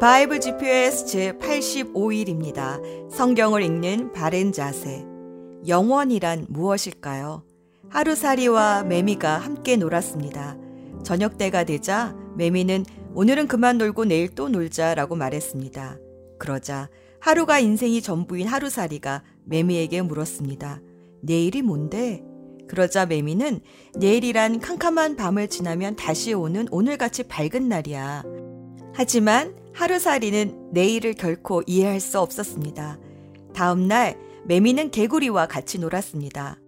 바이블 GPS 제 85일입니다. 성경을 읽는 바른 자세. 영원이란 무엇일까요? 하루살이와 매미가 함께 놀았습니다. 저녁 때가 되자 매미는 오늘은 그만 놀고 내일 또 놀자라고 말했습니다. 그러자 하루가 인생이 전부인 하루살이가 매미에게 물었습니다. 내일이 뭔데? 그러자 매미는 내일이란 캄캄한 밤을 지나면 다시 오는 오늘같이 밝은 날이야. 하지만 하루살이는 내일을 결코 이해할 수 없었습니다. 다음 날 매미는 개구리와 같이 놀았습니다.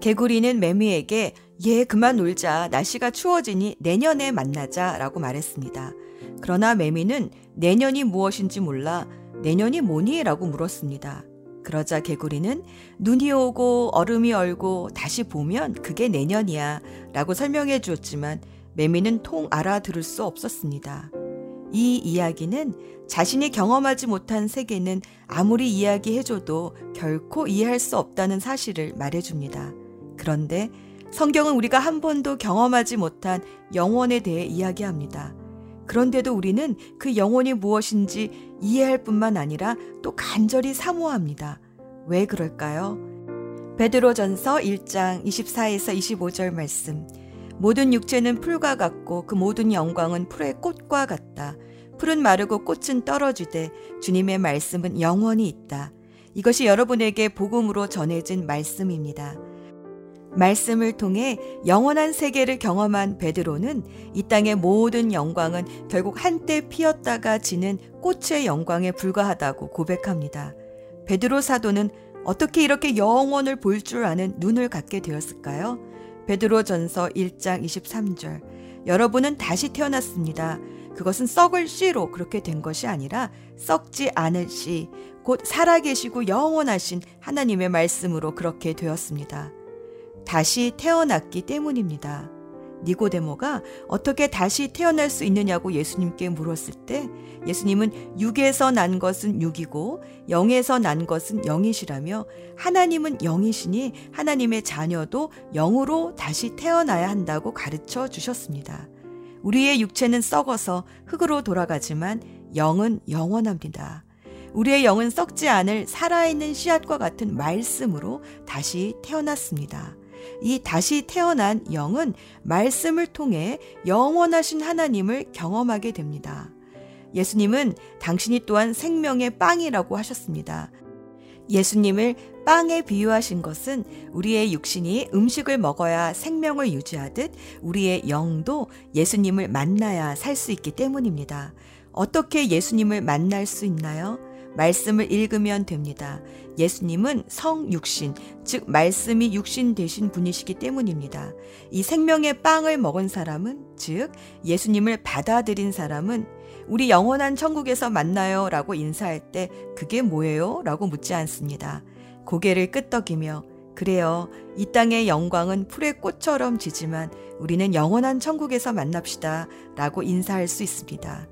개구리는 매미에게 얘 그만 놀자. 날씨가 추워지니 내년에 만나자 라고 말했습니다. 그러나 매미는 내년이 무엇인지 몰라 내년이 뭐니? 라고 물었습니다. 그러자 개구리는 눈이 오고 얼음이 얼고 다시 보면 그게 내년이야 라고 설명해 주었지만 매미는 통 알아들을 수 없었습니다. 이 이야기는 자신이 경험하지 못한 세계는 아무리 이야기해줘도 결코 이해할 수 없다는 사실을 말해줍니다. 그런데 성경은 우리가 한 번도 경험하지 못한 영원에 대해 이야기합니다. 그런데도 우리는 그 영혼이 무엇인지 이해할 뿐만 아니라 또 간절히 사모합니다. 왜 그럴까요? 베드로전서 1장 24에서 25절 말씀. 모든 육체는 풀과 같고 그 모든 영광은 풀의 꽃과 같다. 풀은 마르고 꽃은 떨어지되 주님의 말씀은 영원히 있다. 이것이 여러분에게 복음으로 전해진 말씀입니다. 말씀을 통해 영원한 세계를 경험한 베드로는 이 땅의 모든 영광은 결국 한때 피었다가 지는 꽃의 영광에 불과하다고 고백합니다. 베드로 사도는 어떻게 이렇게 영원을 볼 줄 아는 눈을 갖게 되었을까요? 베드로 전서 1장 23절. 여러분은 다시 태어났습니다. 그것은 썩을 씨로 그렇게 된 것이 아니라 썩지 않을 씨, 곧 살아계시고 영원하신 하나님의 말씀으로 그렇게 되었습니다. 다시 태어났기 때문입니다. 니고데모가 어떻게 다시 태어날 수 있느냐고 예수님께 물었을 때 예수님은 육에서 난 것은 육이고 영에서 난 것은 영이시라며 하나님은 영이시니 하나님의 자녀도 영으로 다시 태어나야 한다고 가르쳐 주셨습니다. 우리의 육체는 썩어서 흙으로 돌아가지만 영은 영원합니다. 우리의 영은 썩지 않을 살아있는 씨앗과 같은 말씀으로 다시 태어났습니다. 이 다시 태어난 영은 말씀을 통해 영원하신 하나님을 경험하게 됩니다. 예수님은 당신이 또한 생명의 빵이라고 하셨습니다. 예수님을 빵에 비유하신 것은 우리의 육신이 음식을 먹어야 생명을 유지하듯 우리의 영도 예수님을 만나야 살 수 있기 때문입니다. 어떻게 예수님을 만날 수 있나요? 말씀을 읽으면 됩니다. 예수님은 성육신, 즉 말씀이 육신 되신 분이시기 때문입니다. 이 생명의 빵을 먹은 사람은, 즉 예수님을 받아들인 사람은 우리 영원한 천국에서 만나요 라고 인사할 때 그게 뭐예요? 라고 묻지 않습니다. 고개를 끄덕이며 그래요. 이 땅의 영광은 풀의 꽃처럼 지지만 우리는 영원한 천국에서 만납시다 라고 인사할 수 있습니다.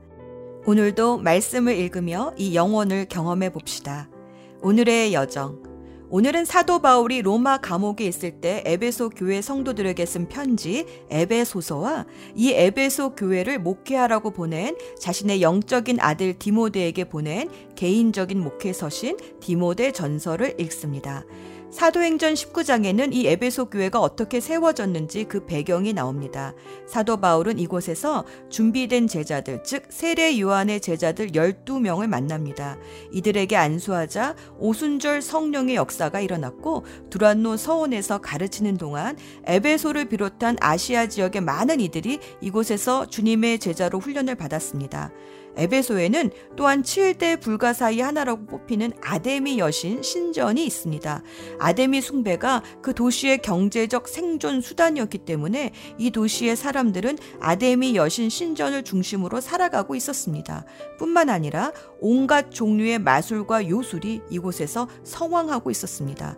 오늘도 말씀을 읽으며 이 영혼을 경험해 봅시다. 오늘의 여정. 오늘은 사도 바울이 로마 감옥에 있을 때 에베소 교회 성도들에게 쓴 편지 에베소서와 이 에베소 교회를 목회하라고 보낸 자신의 영적인 아들 디모데에게 보낸 개인적인 목회 서신 디모데 전서를 읽습니다. 사도행전 19장에는 이 에베소 교회가 어떻게 세워졌는지 그 배경이 나옵니다. 사도 바울은 이곳에서 준비된 제자들, 즉 세례 요한의 제자들 12명을 만납니다. 이들에게 안수하자 오순절 성령의 역사가 일어났고 두란노 서원에서 가르치는 동안 에베소를 비롯한 아시아 지역의 많은 이들이 이곳에서 주님의 제자로 훈련을 받았습니다. 에베소에는 또한 7대 불가사의 하나라고 뽑히는 아데미 여신 신전이 있습니다. 아데미 숭배가 그 도시의 경제적 생존 수단이었기 때문에 이 도시의 사람들은 아데미 여신 신전을 중심으로 살아가고 있었습니다. 뿐만 아니라 온갖 종류의 마술과 요술이 이곳에서 성황하고 있었습니다.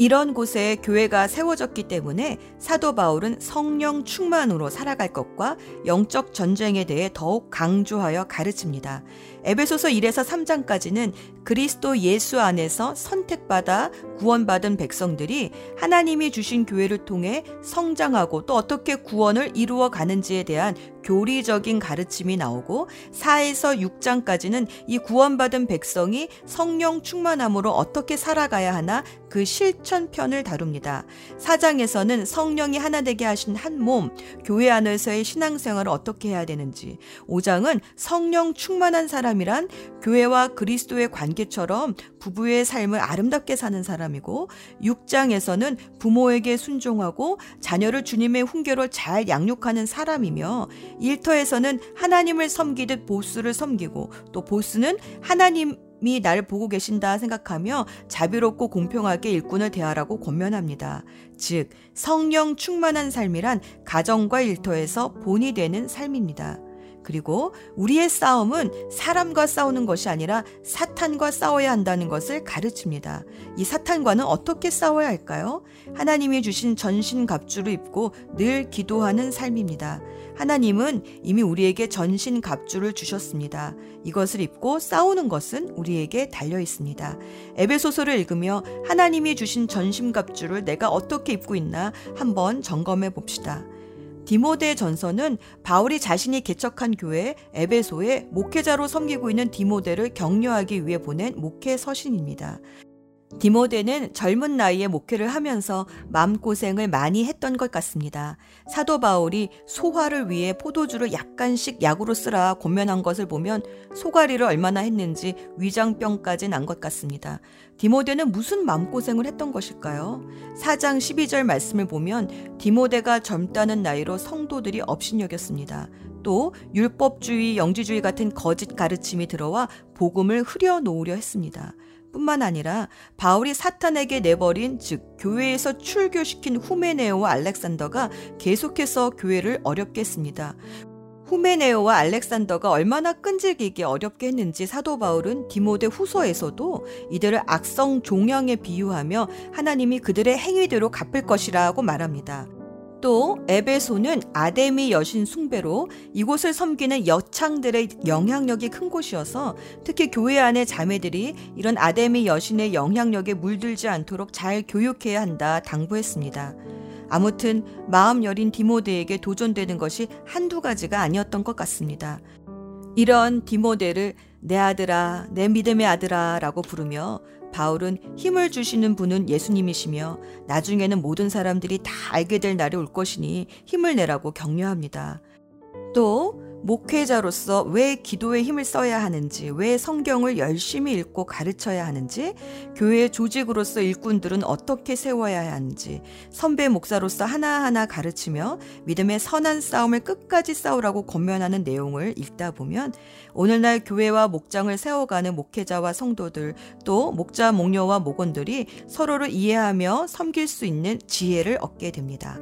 이런 곳에 교회가 세워졌기 때문에 사도 바울은 성령 충만으로 살아갈 것과 영적 전쟁에 대해 더욱 강조하여 가르칩니다. 에베소서 1에서 3장까지는 그리스도 예수 안에서 선택받아 구원받은 백성들이 하나님이 주신 교회를 통해 성장하고 또 어떻게 구원을 이루어 가는지에 대한 교리적인 가르침이 나오고 4에서 6장까지는 이 구원받은 백성이 성령 충만함으로 어떻게 살아가야 하나 그 실천편을 다룹니다. 4장에서는 성령이 하나 되게 하신 한 몸, 교회 안에서의 신앙생활을 어떻게 해야 되는지, 5장은 성령 충만한 사람이란 교회와 그리스도의 관계처럼 부부의 삶을 아름답게 사는 사람이고, 6장에서는 부모에게 순종하고 자녀를 주님의 훈계로 잘 양육하는 사람이며, 1터에서는 하나님을 섬기듯 보스를 섬기고, 또 보스는 하나님 이 나를 보고 계신다 생각하며 자비롭고 공평하게 일꾼을 대하라고 권면합니다. 즉, 성령 충만한 삶이란 가정과 일터에서 본이 되는 삶입니다. 그리고 우리의 싸움은 사람과 싸우는 것이 아니라 사탄과 싸워야 한다는 것을 가르칩니다. 이 사탄과는 어떻게 싸워야 할까요? 하나님이 주신 전신 갑주를 입고 늘 기도하는 삶입니다. 하나님은 이미 우리에게 전신 갑주를 주셨습니다. 이것을 입고 싸우는 것은 우리에게 달려 있습니다. 에베소서를 읽으며 하나님이 주신 전신 갑주를 내가 어떻게 입고 있나 한번 점검해 봅시다. 디모데 전서는 바울이 자신이 개척한 교회 에베소에 목회자로 섬기고 있는 디모데를 격려하기 위해 보낸 목회 서신입니다. 디모데는 젊은 나이에 목회를 하면서 마음고생을 많이 했던 것 같습니다. 사도 바울이 소화를 위해 포도주를 약간씩 약으로 쓰라 권면한 것을 보면 소가리를 얼마나 했는지 위장병까지 난 것 같습니다. 디모데는 무슨 마음고생을 했던 것일까요? 4장 12절 말씀을 보면 디모데가 젊다는 나이로 성도들이 업신여겼습니다. 또 율법주의, 영지주의 같은 거짓 가르침이 들어와 복음을 흐려놓으려 했습니다. 뿐만 아니라 바울이 사탄에게 내버린 즉 교회에서 출교시킨 후메네오와 알렉산더가 계속해서 교회를 어렵게 했습니다. 후메네오와 알렉산더가 얼마나 끈질기게 어렵게 했는지 사도 바울은 디모데 후서에서도 이들을 악성 종양에 비유하며 하나님이 그들의 행위대로 갚을 것이라고 말합니다. 또 에베소는 아데미 여신 숭배로 이곳을 섬기는 여창들의 영향력이 큰 곳이어서 특히 교회 안의 자매들이 이런 아데미 여신의 영향력에 물들지 않도록 잘 교육해야 한다 당부했습니다. 아무튼 마음 여린 디모데에게 도전되는 것이 한두 가지가 아니었던 것 같습니다. 이런 디모데를 내 아들아, 내 믿음의 아들아 라고 부르며 바울은 힘을 주시는 분은 예수님이시며 나중에는 모든 사람들이 다 알게 될 날이 올 것이니 힘을 내라고 격려합니다. 또 목회자로서 왜 기도에 힘을 써야 하는지, 왜 성경을 열심히 읽고 가르쳐야 하는지, 교회 조직으로서 일꾼들은 어떻게 세워야 하는지, 선배 목사로서 하나하나 가르치며 믿음의 선한 싸움을 끝까지 싸우라고 권면하는 내용을 읽다 보면 오늘날 교회와 목장을 세워가는 목회자와 성도들, 또 목자, 목녀와 목원들이 서로를 이해하며 섬길 수 있는 지혜를 얻게 됩니다.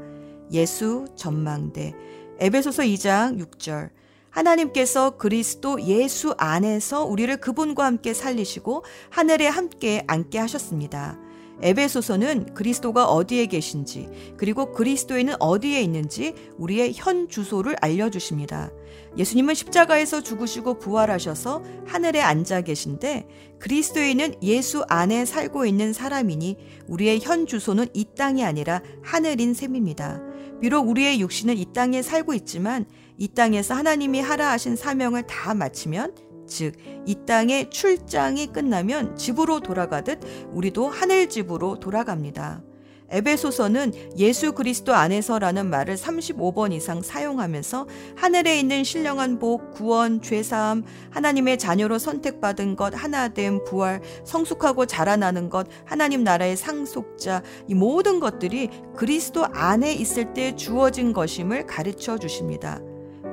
예수 전망대 에베소서 2장 6절 하나님께서 그리스도 예수 안에서 우리를 그분과 함께 살리시고 하늘에 함께 앉게 하셨습니다. 에베소서는 그리스도가 어디에 계신지 그리고 그리스도에는 어디에 있는지 우리의 현 주소를 알려주십니다. 예수님은 십자가에서 죽으시고 부활하셔서 하늘에 앉아 계신데 그리스도에는 예수 안에 살고 있는 사람이니 우리의 현 주소는 이 땅이 아니라 하늘인 셈입니다. 비록 우리의 육신은 이 땅에 살고 있지만 이 땅에서 하나님이 하라 하신 사명을 다 마치면 즉, 이 땅의 출장이 끝나면 집으로 돌아가듯 우리도 하늘 집으로 돌아갑니다. 에베소서는 예수 그리스도 안에서라는 말을 35번 이상 사용하면서 하늘에 있는 신령한 복, 구원, 죄사함, 하나님의 자녀로 선택받은 것, 하나됨, 부활, 성숙하고 자라나는 것, 하나님 나라의 상속자, 이 모든 것들이 그리스도 안에 있을 때 주어진 것임을 가르쳐 주십니다.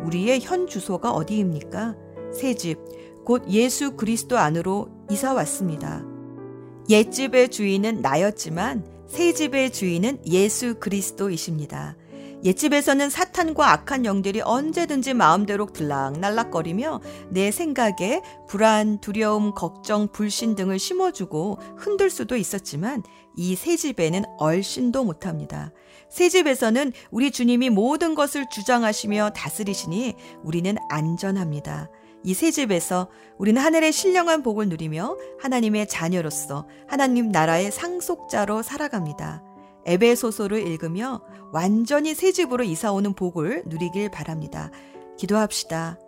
우리의 현 주소가 어디입니까? 새 집, 곧 예수 그리스도 안으로 이사 왔습니다. 옛집의 주인은 나였지만 새 집의 주인은 예수 그리스도이십니다. 옛집에서는 사탄과 악한 영들이 언제든지 마음대로 들락날락거리며 내 생각에 불안, 두려움, 걱정, 불신 등을 심어주고 흔들 수도 있었지만 이 새 집에는 얼씬도 못합니다. 새 집에서는 우리 주님이 모든 것을 주장하시며 다스리시니 우리는 안전합니다. 이 새 집에서 우리는 하늘의 신령한 복을 누리며 하나님의 자녀로서 하나님 나라의 상속자로 살아갑니다. 에베소서를 읽으며 완전히 새 집으로 이사 오는 복을 누리길 바랍니다. 기도합시다.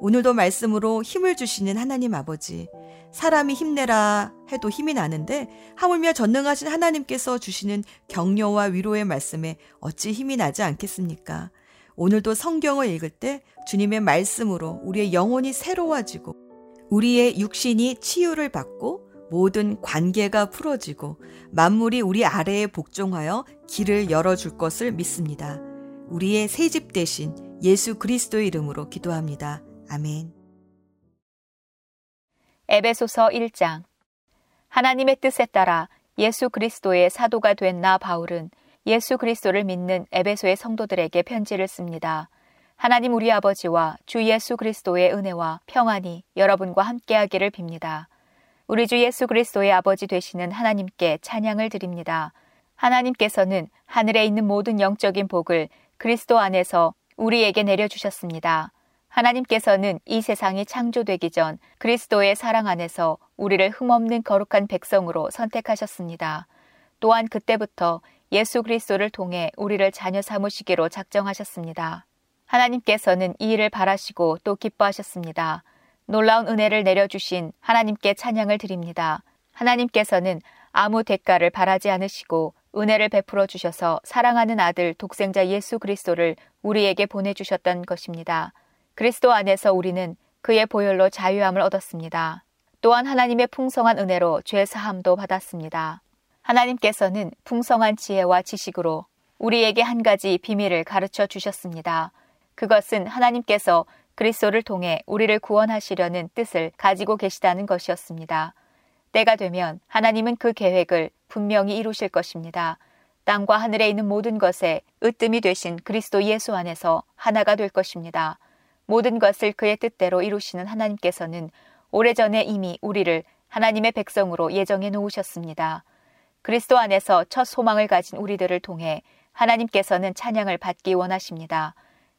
오늘도 말씀으로 힘을 주시는 하나님 아버지. 사람이 힘내라 해도 힘이 나는데 하물며 전능하신 하나님께서 주시는 격려와 위로의 말씀에 어찌 힘이 나지 않겠습니까? 오늘도 성경을 읽을 때 주님의 말씀으로 우리의 영혼이 새로워지고 우리의 육신이 치유를 받고 모든 관계가 풀어지고 만물이 우리 아래에 복종하여 길을 열어줄 것을 믿습니다. 우리의 새집 대신 예수 그리스도의 이름으로 기도합니다. 아멘. 에베소서 1장 하나님의 뜻에 따라 예수 그리스도의 사도가 된 나 바울은 예수 그리스도를 믿는 에베소의 성도들에게 편지를 씁니다. 하나님 우리 아버지와 주 예수 그리스도의 은혜와 평안이 여러분과 함께하기를 빕니다. 우리 주 예수 그리스도의 아버지 되시는 하나님께 찬양을 드립니다. 하나님께서는 하늘에 있는 모든 영적인 복을 그리스도 안에서 우리에게 내려주셨습니다. 하나님께서는 이 세상이 창조되기 전 그리스도의 사랑 안에서 우리를 흠없는 거룩한 백성으로 선택하셨습니다. 또한 그때부터 예수 그리스도를 통해 우리를 자녀 삼으시기로 작정하셨습니다. 하나님께서는 이 일을 바라시고 또 기뻐하셨습니다. 놀라운 은혜를 내려주신 하나님께 찬양을 드립니다. 하나님께서는 아무 대가를 바라지 않으시고 은혜를 베풀어 주셔서 사랑하는 아들 독생자 예수 그리스도를 우리에게 보내주셨던 것입니다. 그리스도 안에서 우리는 그의 보혈로 자유함을 얻었습니다. 또한 하나님의 풍성한 은혜로 죄 사함도 받았습니다. 하나님께서는 풍성한 지혜와 지식으로 우리에게 한 가지 비밀을 가르쳐 주셨습니다. 그것은 하나님께서 그리스도를 통해 우리를 구원하시려는 뜻을 가지고 계시다는 것이었습니다. 때가 되면 하나님은 그 계획을 분명히 이루실 것입니다. 땅과 하늘에 있는 모든 것에 으뜸이 되신 그리스도 예수 안에서 하나가 될 것입니다. 모든 것을 그의 뜻대로 이루시는 하나님께서는 오래전에 이미 우리를 하나님의 백성으로 예정해 놓으셨습니다. 그리스도 안에서 첫 소망을 가진 우리들을 통해 하나님께서는 찬양을 받기 원하십니다.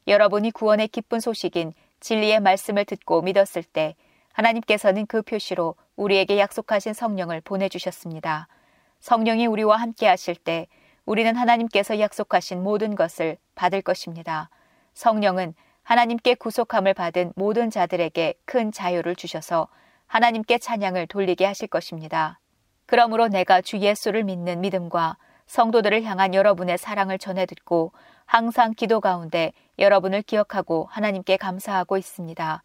여러분이 구원의 기쁜 소식인 진리의 말씀을 듣고 믿었을 때 하나님께서는 그 표시로 우리에게 약속하신 성령을 보내주셨습니다. 성령이 우리와 함께 하실 때 우리는 하나님께서 약속하신 모든 것을 받을 것입니다. 성령은 하나님께 구속함을 받은 모든 자들에게 큰 자유를 주셔서 하나님께 찬양을 돌리게 하실 것입니다. 그러므로 내가 주 예수를 믿는 믿음과 성도들을 향한 여러분의 사랑을 전해 듣고 항상 기도 가운데 여러분을 기억하고 하나님께 감사하고 있습니다.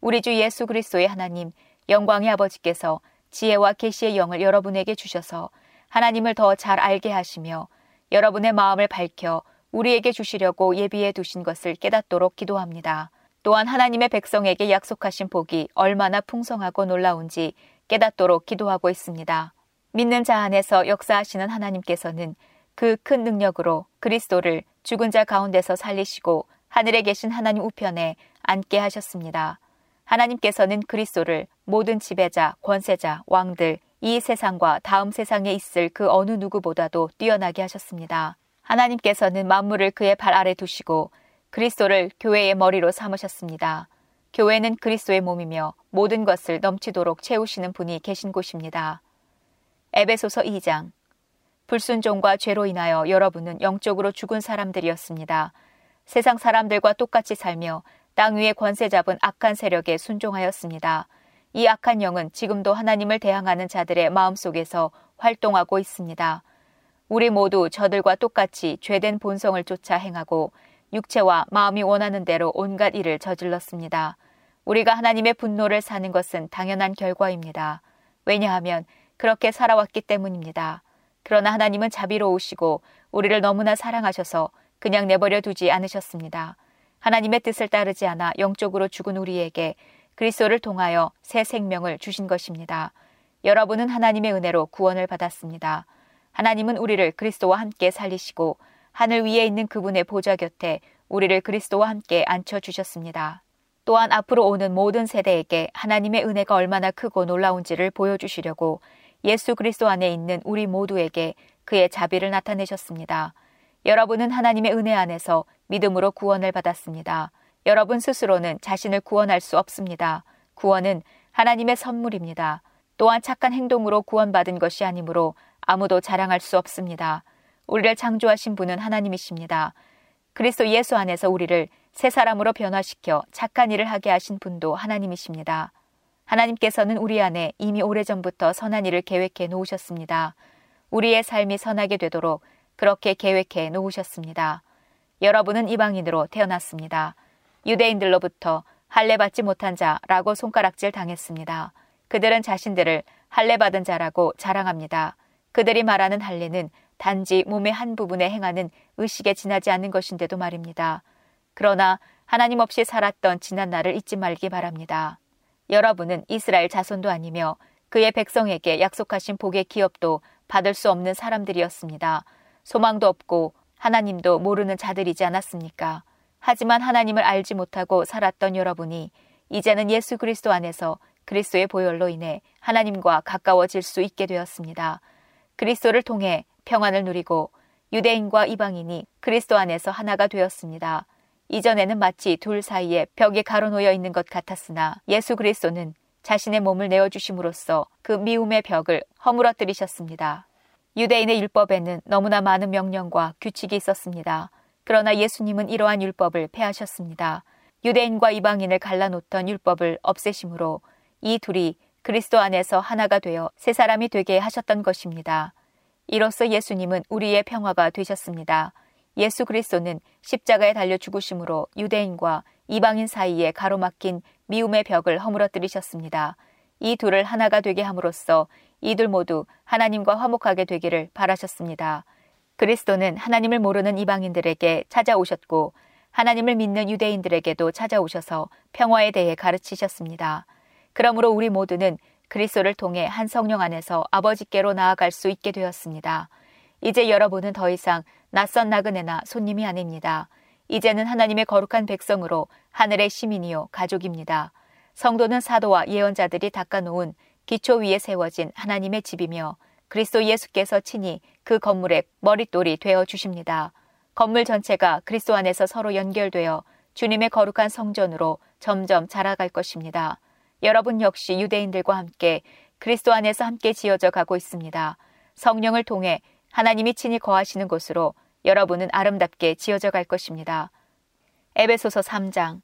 우리 주 예수 그리스도의 하나님, 영광의 아버지께서 지혜와 계시의 영을 여러분에게 주셔서 하나님을 더 잘 알게 하시며 여러분의 마음을 밝혀 우리에게 주시려고 예비해 두신 것을 깨닫도록 기도합니다. 또한 하나님의 백성에게 약속하신 복이 얼마나 풍성하고 놀라운지 깨닫도록 기도하고 있습니다. 믿는 자 안에서 역사하시는 하나님께서는 그 큰 능력으로 그리스도를 죽은 자 가운데서 살리시고 하늘에 계신 하나님 우편에 앉게 하셨습니다. 하나님께서는 그리스도를 모든 지배자, 권세자, 왕들, 이 세상과 다음 세상에 있을 그 어느 누구보다도 뛰어나게 하셨습니다. 하나님께서는 만물을 그의 발 아래 두시고 그리스도를 교회의 머리로 삼으셨습니다. 교회는 그리스도의 몸이며 모든 것을 넘치도록 채우시는 분이 계신 곳입니다. 에베소서 2장 불순종과 죄로 인하여 여러분은 영적으로 죽은 사람들이었습니다. 세상 사람들과 똑같이 살며 땅 위에 권세 잡은 악한 세력에 순종하였습니다. 이 악한 영은 지금도 하나님을 대항하는 자들의 마음속에서 활동하고 있습니다. 우리 모두 저들과 똑같이 죄된 본성을 쫓아 행하고 육체와 마음이 원하는 대로 온갖 일을 저질렀습니다. 우리가 하나님의 분노를 사는 것은 당연한 결과입니다. 왜냐하면 그렇게 살아왔기 때문입니다. 그러나 하나님은 자비로우시고 우리를 너무나 사랑하셔서 그냥 내버려 두지 않으셨습니다. 하나님의 뜻을 따르지 않아 영적으로 죽은 우리에게 그리스도를 통하여 새 생명을 주신 것입니다. 여러분은 하나님의 은혜로 구원을 받았습니다. 하나님은 우리를 그리스도와 함께 살리시고 하늘 위에 있는 그분의 보좌 곁에 우리를 그리스도와 함께 앉혀 주셨습니다. 또한 앞으로 오는 모든 세대에게 하나님의 은혜가 얼마나 크고 놀라운지를 보여주시려고 예수 그리스도 안에 있는 우리 모두에게 그의 자비를 나타내셨습니다. 여러분은 하나님의 은혜 안에서 믿음으로 구원을 받았습니다. 여러분 스스로는 자신을 구원할 수 없습니다. 구원은 하나님의 선물입니다. 또한 착한 행동으로 구원받은 것이 아니므로 아무도 자랑할 수 없습니다. 우리를 창조하신 분은 하나님이십니다. 그리스도 예수 안에서 우리를 새 사람으로 변화시켜 착한 일을 하게 하신 분도 하나님이십니다. 하나님께서는 우리 안에 이미 오래전부터 선한 일을 계획해 놓으셨습니다. 우리의 삶이 선하게 되도록 그렇게 계획해 놓으셨습니다. 여러분은 이방인으로 태어났습니다. 유대인들로부터 할례 받지 못한 자라고 손가락질 당했습니다. 그들은 자신들을 할례 받은 자라고 자랑합니다. 그들이 말하는 할례는 단지 몸의 한 부분에 행하는 의식에 지나지 않는 것인데도 말입니다. 그러나 하나님 없이 살았던 지난 날을 잊지 말기 바랍니다. 여러분은 이스라엘 자손도 아니며 그의 백성에게 약속하신 복의 기업도 받을 수 없는 사람들이었습니다. 소망도 없고 하나님도 모르는 자들이지 않았습니까? 하지만 하나님을 알지 못하고 살았던 여러분이 이제는 예수 그리스도 안에서 그리스도의 보혈로 인해 하나님과 가까워질 수 있게 되었습니다. 그리스도를 통해 평안을 누리고 유대인과 이방인이 그리스도 안에서 하나가 되었습니다. 이전에는 마치 둘 사이에 벽이 가로놓여 있는 것 같았으나 예수 그리스도는 자신의 몸을 내어주심으로써 그 미움의 벽을 허물어뜨리셨습니다. 유대인의 율법에는 너무나 많은 명령과 규칙이 있었습니다. 그러나 예수님은 이러한 율법을 폐하셨습니다. 유대인과 이방인을 갈라놓던 율법을 없애심으로 이 둘이 그리스도 안에서 하나가 되어 새 사람이 되게 하셨던 것입니다. 이로써 예수님은 우리의 평화가 되셨습니다. 예수 그리스도는 십자가에 달려 죽으심으로 유대인과 이방인 사이에 가로막힌 미움의 벽을 허물어뜨리셨습니다. 이 둘을 하나가 되게 함으로써 이들 모두 하나님과 화목하게 되기를 바라셨습니다. 그리스도는 하나님을 모르는 이방인들에게 찾아오셨고 하나님을 믿는 유대인들에게도 찾아오셔서 평화에 대해 가르치셨습니다. 그러므로 우리 모두는 그리스도를 통해 한 성령 안에서 아버지께로 나아갈 수 있게 되었습니다. 이제 여러분은 더 이상 낯선 나그네나 손님이 아닙니다. 이제는 하나님의 거룩한 백성으로 하늘의 시민이요 가족입니다. 성도는 사도와 예언자들이 닦아놓은 기초 위에 세워진 하나님의 집이며 그리스도 예수께서 친히 그 건물의 머릿돌이 되어 주십니다. 건물 전체가 그리스도 안에서 서로 연결되어 주님의 거룩한 성전으로 점점 자라갈 것입니다. 여러분 역시 유대인들과 함께 그리스도 안에서 함께 지어져 가고 있습니다. 성령을 통해 하나님이 친히 거하시는 곳으로 여러분은 아름답게 지어져 갈 것입니다. 에베소서 3장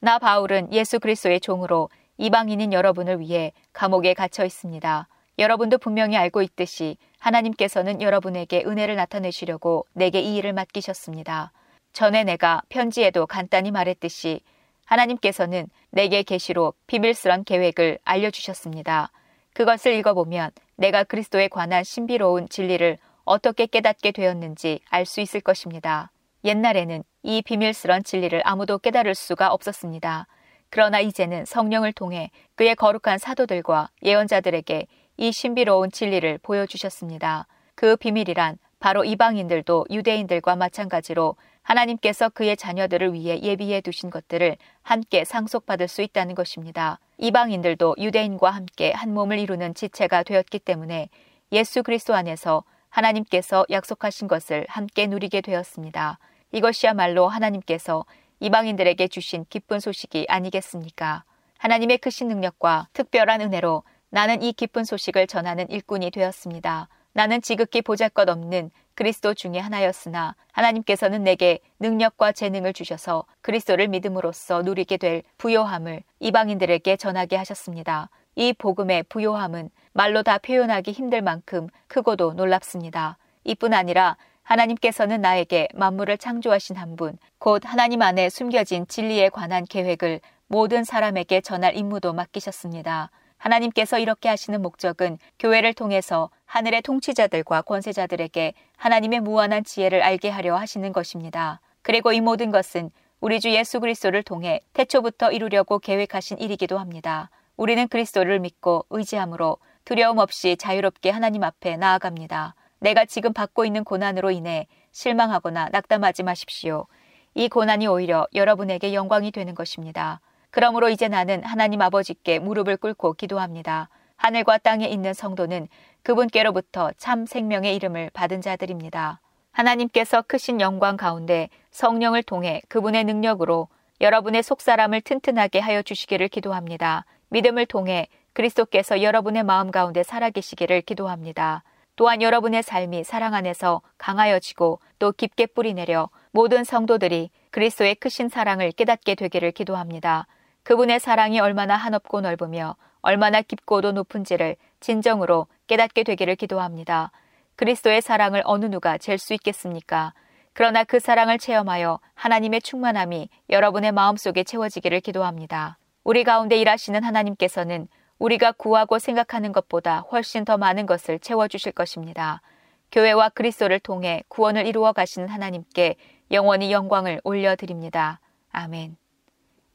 나 바울은 예수 그리스도의 종으로 이방인인 여러분을 위해 감옥에 갇혀 있습니다. 여러분도 분명히 알고 있듯이 하나님께서는 여러분에게 은혜를 나타내시려고 내게 이 일을 맡기셨습니다. 전에 내가 편지에도 간단히 말했듯이 하나님께서는 내게 계시로 비밀스런 계획을 알려주셨습니다. 그것을 읽어보면 내가 그리스도에 관한 신비로운 진리를 어떻게 깨닫게 되었는지 알 수 있을 것입니다. 옛날에는 이 비밀스런 진리를 아무도 깨달을 수가 없었습니다. 그러나 이제는 성령을 통해 그의 거룩한 사도들과 예언자들에게 이 신비로운 진리를 보여주셨습니다. 그 비밀이란 바로 이방인들도 유대인들과 마찬가지로 하나님께서 그의 자녀들을 위해 예비해 두신 것들을 함께 상속받을 수 있다는 것입니다. 이방인들도 유대인과 함께 한 몸을 이루는 지체가 되었기 때문에 예수 그리스도 안에서 하나님께서 약속하신 것을 함께 누리게 되었습니다. 이것이야말로 하나님께서 이방인들에게 주신 기쁜 소식이 아니겠습니까? 하나님의 크신 능력과 특별한 은혜로 나는 이 기쁜 소식을 전하는 일꾼이 되었습니다. 나는 지극히 보잘것 없는 그리스도 중의 하나였으나 하나님께서는 내게 능력과 재능을 주셔서 그리스도를 믿음으로써 누리게 될 부요함을 이방인들에게 전하게 하셨습니다. 이 복음의 부요함은 말로 다 표현하기 힘들 만큼 크고도 놀랍습니다. 이뿐 아니라 하나님께서는 나에게 만물을 창조하신 한 분, 곧 하나님 안에 숨겨진 진리에 관한 계획을 모든 사람에게 전할 임무도 맡기셨습니다. 하나님께서 이렇게 하시는 목적은 교회를 통해서 하늘의 통치자들과 권세자들에게 하나님의 무한한 지혜를 알게 하려 하시는 것입니다. 그리고 이 모든 것은 우리 주 예수 그리스도를 통해 태초부터 이루려고 계획하신 일이기도 합니다. 우리는 그리스도를 믿고 의지함으로 두려움 없이 자유롭게 하나님 앞에 나아갑니다. 내가 지금 받고 있는 고난으로 인해 실망하거나 낙담하지 마십시오. 이 고난이 오히려 여러분에게 영광이 되는 것입니다. 그러므로 이제 나는 하나님 아버지께 무릎을 꿇고 기도합니다. 하늘과 땅에 있는 성도는 그분께로부터 참 생명의 이름을 받은 자들입니다. 하나님께서 크신 영광 가운데 성령을 통해 그분의 능력으로 여러분의 속사람을 튼튼하게 하여 주시기를 기도합니다. 믿음을 통해 그리스도께서 여러분의 마음 가운데 살아계시기를 기도합니다. 또한 여러분의 삶이 사랑 안에서 강하여지고 또 깊게 뿌리내려 모든 성도들이 그리스도의 크신 사랑을 깨닫게 되기를 기도합니다. 그분의 사랑이 얼마나 한없고 넓으며 얼마나 깊고도 높은지를 진정으로 깨닫게 되기를 기도합니다. 그리스도의 사랑을 어느 누가 잴 수 있겠습니까? 그러나 그 사랑을 체험하여 하나님의 충만함이 여러분의 마음속에 채워지기를 기도합니다. 우리 가운데 일하시는 하나님께서는 우리가 구하고 생각하는 것보다 훨씬 더 많은 것을 채워주실 것입니다. 교회와 그리스도를 통해 구원을 이루어 가시는 하나님께 영원히 영광을 올려드립니다. 아멘.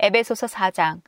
에베소서 4장.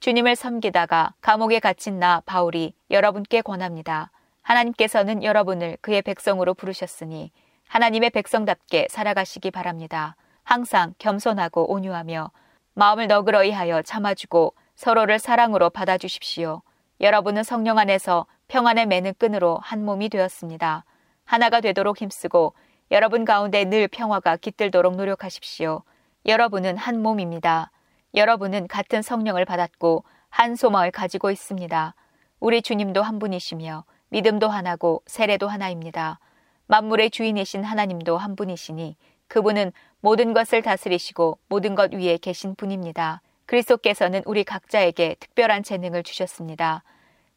주님을 섬기다가 감옥에 갇힌 나 바울이 여러분께 권합니다. 하나님께서는 여러분을 그의 백성으로 부르셨으니 하나님의 백성답게 살아가시기 바랍니다. 항상 겸손하고 온유하며 마음을 너그러이 하여 참아주고 서로를 사랑으로 받아주십시오. 여러분은 성령 안에서 평안의 매는 끈으로 한 몸이 되었습니다. 하나가 되도록 힘쓰고 여러분 가운데 늘 평화가 깃들도록 노력하십시오. 여러분은 한 몸입니다. 여러분은 같은 성령을 받았고 한 소망을 가지고 있습니다. 우리 주님도 한 분이시며 믿음도 하나고 세례도 하나입니다. 만물의 주인이신 하나님도 한 분이시니 그분은 모든 것을 다스리시고 모든 것 위에 계신 분입니다. 그리스도께서는 우리 각자에게 특별한 재능을 주셨습니다.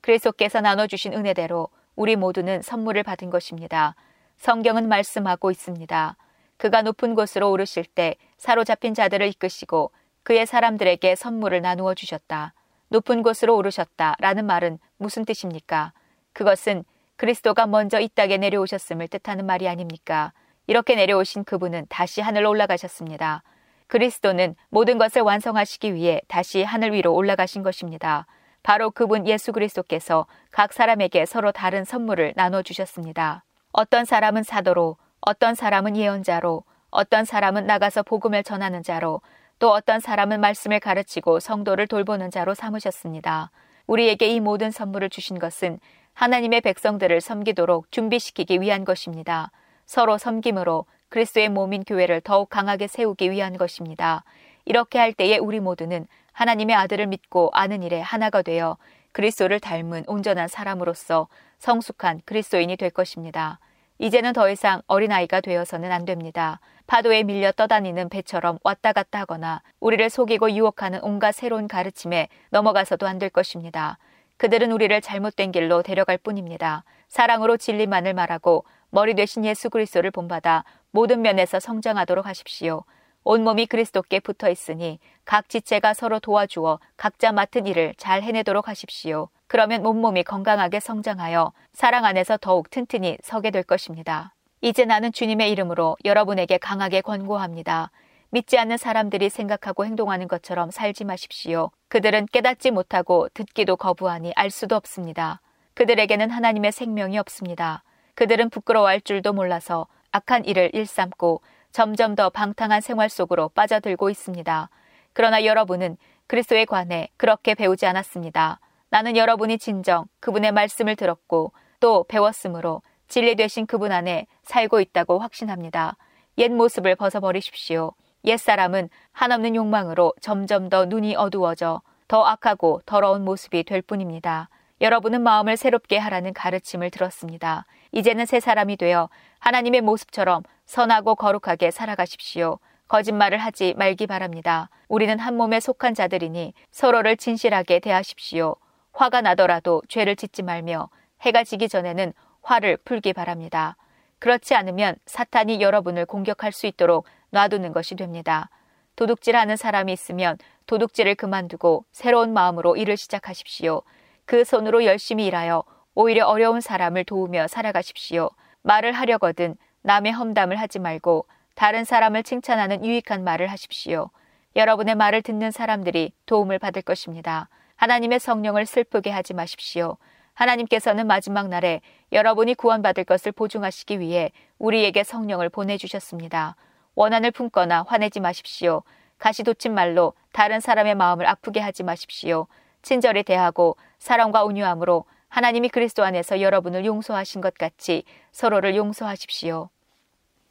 그리스도께서 나눠주신 은혜대로 우리 모두는 선물을 받은 것입니다. 성경은 말씀하고 있습니다. 그가 높은 곳으로 오르실 때 사로잡힌 자들을 이끄시고 그의 사람들에게 선물을 나누어 주셨다. 높은 곳으로 오르셨다. 라는 말은 무슨 뜻입니까? 그것은 그리스도가 먼저 이 땅에 내려오셨음을 뜻하는 말이 아닙니까? 이렇게 내려오신 그분은 다시 하늘로 올라가셨습니다. 그리스도는 모든 것을 완성하시기 위해 다시 하늘 위로 올라가신 것입니다. 바로 그분 예수 그리스도께서 각 사람에게 서로 다른 선물을 나눠 주셨습니다. 어떤 사람은 사도로, 어떤 사람은 예언자로, 어떤 사람은 나가서 복음을 전하는 자로, 또 어떤 사람은 말씀을 가르치고 성도를 돌보는 자로 삼으셨습니다. 우리에게 이 모든 선물을 주신 것은 하나님의 백성들을 섬기도록 준비시키기 위한 것입니다. 서로 섬김으로 그리스도의 몸인 교회를 더욱 강하게 세우기 위한 것입니다. 이렇게 할 때에 우리 모두는 하나님의 아들을 믿고 아는 일에 하나가 되어 그리스도를 닮은 온전한 사람으로서 성숙한 그리스도인이 될 것입니다. 이제는 더 이상 어린아이가 되어서는 안 됩니다. 파도에 밀려 떠다니는 배처럼 왔다 갔다 하거나 우리를 속이고 유혹하는 온갖 새로운 가르침에 넘어가서도 안 될 것입니다. 그들은 우리를 잘못된 길로 데려갈 뿐입니다. 사랑으로 진리만을 말하고 머리 되신 예수 그리스도를 본받아 모든 면에서 성장하도록 하십시오. 온몸이 그리스도께 붙어 있으니 각 지체가 서로 도와주어 각자 맡은 일을 잘 해내도록 하십시오. 그러면 온몸이 건강하게 성장하여 사랑 안에서 더욱 튼튼히 서게 될 것입니다. 이제 나는 주님의 이름으로 여러분에게 강하게 권고합니다. 믿지 않는 사람들이 생각하고 행동하는 것처럼 살지 마십시오. 그들은 깨닫지 못하고 듣기도 거부하니 알 수도 없습니다. 그들에게는 하나님의 생명이 없습니다. 그들은 부끄러워할 줄도 몰라서 악한 일을 일삼고 점점 더 방탕한 생활 속으로 빠져들고 있습니다. 그러나 여러분은 그리스도에 관해 그렇게 배우지 않았습니다. 나는 여러분이 진정 그분의 말씀을 들었고 또 배웠으므로 진리 되신 그분 안에 살고 있다고 확신합니다. 옛 모습을 벗어버리십시오. 옛 사람은 한없는 욕망으로 점점 더 눈이 어두워져 더 악하고 더러운 모습이 될 뿐입니다. 여러분은 마음을 새롭게 하라는 가르침을 들었습니다. 이제는 새 사람이 되어 하나님의 모습처럼 선하고 거룩하게 살아가십시오. 거짓말을 하지 말기 바랍니다. 우리는 한 몸에 속한 자들이니 서로를 진실하게 대하십시오. 화가 나더라도 죄를 짓지 말며 해가 지기 전에는 화를 풀기 바랍니다. 그렇지 않으면 사탄이 여러분을 공격할 수 있도록 놔두는 것이 됩니다. 도둑질하는 사람이 있으면 도둑질을 그만두고 새로운 마음으로 일을 시작하십시오. 그 손으로 열심히 일하여 오히려 어려운 사람을 도우며 살아가십시오. 말을 하려거든 남의 험담을 하지 말고 다른 사람을 칭찬하는 유익한 말을 하십시오. 여러분의 말을 듣는 사람들이 도움을 받을 것입니다. 하나님의 성령을 슬프게 하지 마십시오. 하나님께서는 마지막 날에 여러분이 구원받을 것을 보증하시기 위해 우리에게 성령을 보내주셨습니다. 원한을 품거나 화내지 마십시오. 가시돋친 말로 다른 사람의 마음을 아프게 하지 마십시오. 친절히 대하고 사랑과 온유함으로 하나님이 그리스도 안에서 여러분을 용서하신 것 같이 서로를 용서하십시오.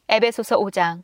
에베소서 5장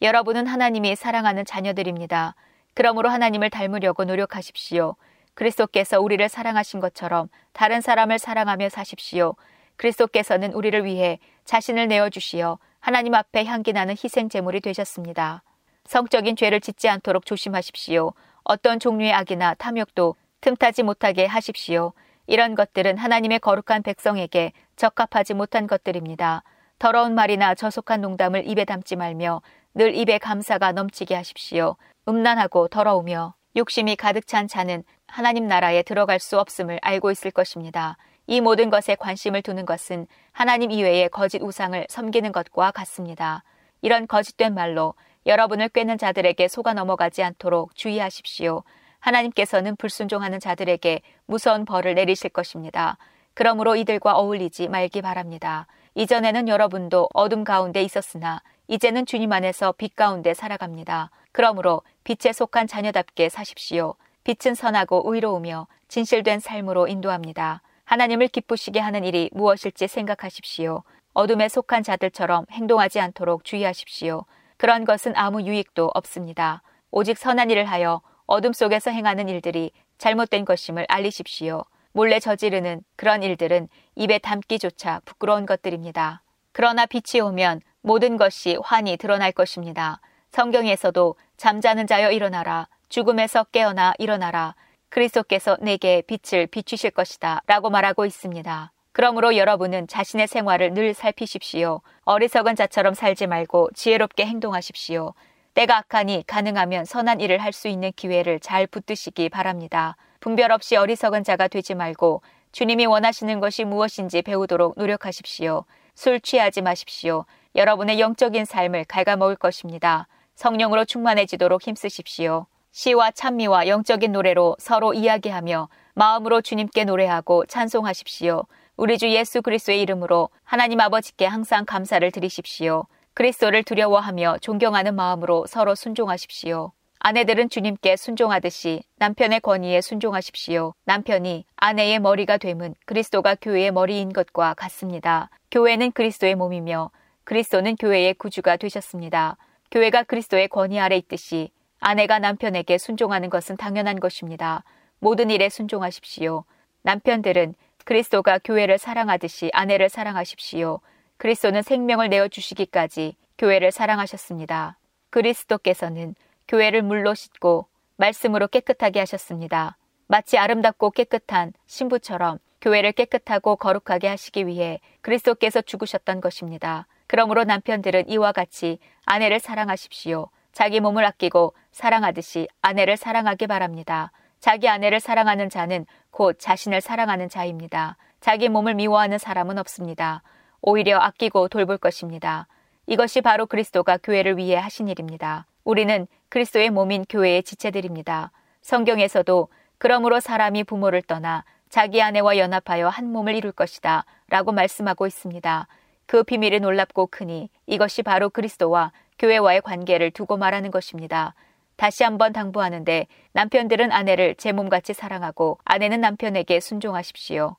여러분은 하나님이 사랑하는 자녀들입니다. 그러므로 하나님을 닮으려고 노력하십시오. 그리스도께서 우리를 사랑하신 것처럼 다른 사람을 사랑하며 사십시오. 그리스도께서는 우리를 위해 자신을 내어 주시어 하나님 앞에 향기 나는 희생 제물이 되셨습니다. 성적인 죄를 짓지 않도록 조심하십시오. 어떤 종류의 악이나 탐욕도 틈타지 못하게 하십시오. 이런 것들은 하나님의 거룩한 백성에게 적합하지 못한 것들입니다. 더러운 말이나 저속한 농담을 입에 담지 말며 늘 입에 감사가 넘치게 하십시오. 음란하고 더러우며 욕심이 가득 찬 자는 하나님 나라에 들어갈 수 없음을 알고 있을 것입니다. 이 모든 것에 관심을 두는 것은 하나님 이외의 거짓 우상을 섬기는 것과 같습니다. 이런 거짓된 말로 여러분을 꿰는 자들에게 속아 넘어가지 않도록 주의하십시오. 하나님께서는 불순종하는 자들에게 무서운 벌을 내리실 것입니다. 그러므로 이들과 어울리지 말기 바랍니다. 이전에는 여러분도 어둠 가운데 있었으나 이제는 주님 안에서 빛 가운데 살아갑니다. 그러므로 빛에 속한 자녀답게 사십시오. 빛은 선하고 의로우며 진실된 삶으로 인도합니다. 하나님을 기쁘시게 하는 일이 무엇일지 생각하십시오. 어둠에 속한 자들처럼 행동하지 않도록 주의하십시오. 그런 것은 아무 유익도 없습니다. 오직 선한 일을 하여 어둠 속에서 행하는 일들이 잘못된 것임을 알리십시오. 몰래 저지르는 그런 일들은 입에 담기조차 부끄러운 것들입니다. 그러나 빛이 오면 모든 것이 환히 드러날 것입니다. 성경에서도 잠자는 자여 일어나라, 죽음에서 깨어나 일어나라, 그리스도께서 내게 빛을 비추실 것이다. 라고 말하고 있습니다. 그러므로 여러분은 자신의 생활을 늘 살피십시오. 어리석은 자처럼 살지 말고 지혜롭게 행동하십시오. 때가 악하니 가능하면 선한 일을 할 수 있는 기회를 잘 붙드시기 바랍니다. 분별 없이 어리석은 자가 되지 말고 주님이 원하시는 것이 무엇인지 배우도록 노력하십시오. 술 취하지 마십시오. 여러분의 영적인 삶을 갉아먹을 것입니다. 성령으로 충만해지도록 힘쓰십시오. 시와 찬미와 영적인 노래로 서로 이야기하며 마음으로 주님께 노래하고 찬송하십시오. 우리 주 예수 그리스도의 이름으로 하나님 아버지께 항상 감사를 드리십시오. 그리스도를 두려워하며 존경하는 마음으로 서로 순종하십시오. 아내들은 주님께 순종하듯이 남편의 권위에 순종하십시오. 남편이 아내의 머리가 됨은 그리스도가 교회의 머리인 것과 같습니다. 교회는 그리스도의 몸이며 그리스도는 교회의 구주가 되셨습니다. 교회가 그리스도의 권위 아래 있듯이 아내가 남편에게 순종하는 것은 당연한 것입니다. 모든 일에 순종하십시오. 남편들은 그리스도가 교회를 사랑하듯이 아내를 사랑하십시오. 그리스도는 생명을 내어 주시기까지 교회를 사랑하셨습니다. 그리스도께서는 교회를 물로 씻고 말씀으로 깨끗하게 하셨습니다. 마치 아름답고 깨끗한 신부처럼 교회를 깨끗하고 거룩하게 하시기 위해 그리스도께서 죽으셨던 것입니다. 그러므로 남편들은 이와 같이 아내를 사랑하십시오. 자기 몸을 아끼고 사랑하듯이 아내를 사랑하기 바랍니다. 자기 아내를 사랑하는 자는 곧 자신을 사랑하는 자입니다. 자기 몸을 미워하는 사람은 없습니다. 오히려 아끼고 돌볼 것입니다. 이것이 바로 그리스도가 교회를 위해 하신 일입니다. 우리는 그리스도의 몸인 교회의 지체들입니다. 성경에서도 그러므로 사람이 부모를 떠나 자기 아내와 연합하여 한 몸을 이룰 것이다 라고 말씀하고 있습니다. 그 비밀이 놀랍고 크니 이것이 바로 그리스도와 교회와의 관계를 두고 말하는 것입니다. 다시 한번 당부하는데 남편들은 아내를 제 몸같이 사랑하고 아내는 남편에게 순종하십시오.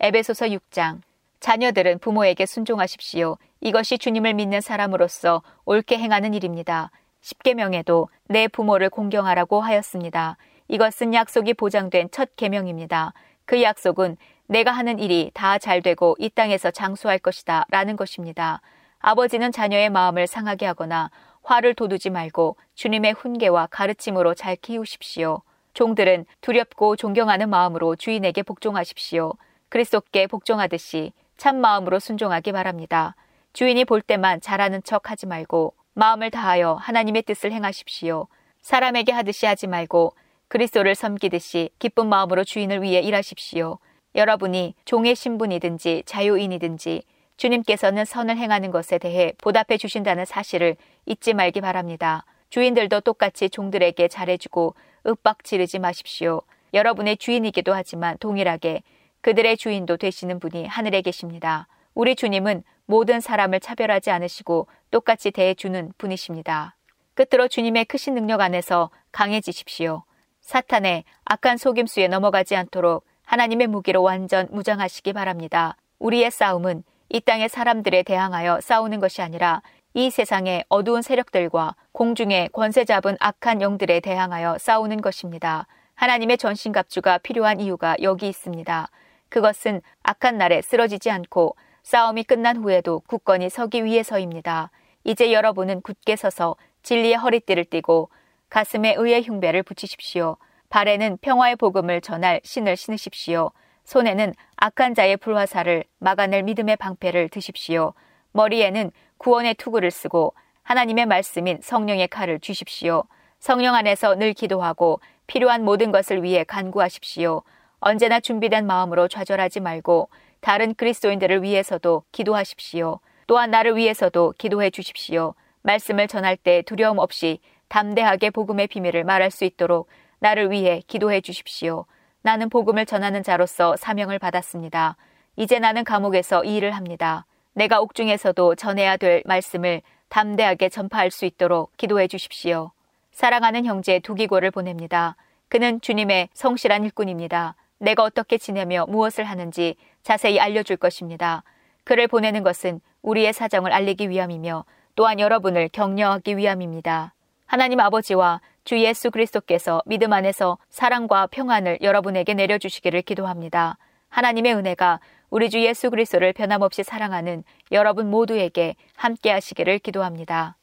에베소서 6장 자녀들은 부모에게 순종하십시오. 이것이 주님을 믿는 사람으로서 옳게 행하는 일입니다. 10계명에도 내 부모를 공경하라고 하였습니다. 이것은 약속이 보장된 첫 계명입니다. 그 약속은 내가 하는 일이 다 잘 되고 이 땅에서 장수할 것이다 라는 것입니다. 아버지는 자녀의 마음을 상하게 하거나 화를 돋우지 말고 주님의 훈계와 가르침으로 잘 키우십시오. 종들은 두렵고 존경하는 마음으로 주인에게 복종하십시오. 그리스도께 복종하듯이 참 마음으로 순종하기 바랍니다. 주인이 볼 때만 잘하는 척 하지 말고 마음을 다하여 하나님의 뜻을 행하십시오. 사람에게 하듯이 하지 말고 그리스도를 섬기듯이 기쁜 마음으로 주인을 위해 일하십시오. 여러분이 종의 신분이든지 자유인이든지 주님께서는 선을 행하는 것에 대해 보답해 주신다는 사실을 잊지 말기 바랍니다. 주인들도 똑같이 종들에게 잘해주고 윽박 지르지 마십시오. 여러분의 주인이기도 하지만 동일하게 그들의 주인도 되시는 분이 하늘에 계십니다. 우리 주님은 모든 사람을 차별하지 않으시고 똑같이 대해주는 분이십니다. 끝으로 주님의 크신 능력 안에서 강해지십시오. 사탄의 악한 속임수에 넘어가지 않도록 하나님의 무기로 완전 무장하시기 바랍니다. 우리의 싸움은 이 땅의 사람들에 대항하여 싸우는 것이 아니라 이 세상의 어두운 세력들과 공중의 권세 잡은 악한 영들에 대항하여 싸우는 것입니다. 하나님의 전신갑주가 필요한 이유가 여기 있습니다. 그것은 악한 날에 쓰러지지 않고 싸움이 끝난 후에도 굳건히 서기 위해서입니다. 이제 여러분은 굳게 서서 진리의 허리띠를 띠고 가슴에 의의 흉배를 붙이십시오. 발에는 평화의 복음을 전할 신을 신으십시오. 손에는 악한 자의 불화살을 막아낼 믿음의 방패를 드십시오. 머리에는 구원의 투구를 쓰고 하나님의 말씀인 성령의 칼을 쥐십시오. 성령 안에서 늘 기도하고 필요한 모든 것을 위해 간구하십시오. 언제나 준비된 마음으로 좌절하지 말고 다른 그리스도인들을 위해서도 기도하십시오. 또한 나를 위해서도 기도해 주십시오. 말씀을 전할 때 두려움 없이 담대하게 복음의 비밀을 말할 수 있도록 나를 위해 기도해 주십시오. 나는 복음을 전하는 자로서 사명을 받았습니다. 이제 나는 감옥에서 이 일을 합니다. 내가 옥중에서도 전해야 될 말씀을 담대하게 전파할 수 있도록 기도해 주십시오. 사랑하는 형제 두기고를 보냅니다. 그는 주님의 성실한 일꾼입니다. 내가 어떻게 지내며 무엇을 하는지 자세히 알려줄 것입니다. 그를 보내는 것은 우리의 사정을 알리기 위함이며 또한 여러분을 격려하기 위함입니다. 하나님 아버지와 주 예수 그리스도께서 믿음 안에서 사랑과 평안을 여러분에게 내려주시기를 기도합니다. 하나님의 은혜가 우리 주 예수 그리스도를 변함없이 사랑하는 여러분 모두에게 함께 하시기를 기도합니다.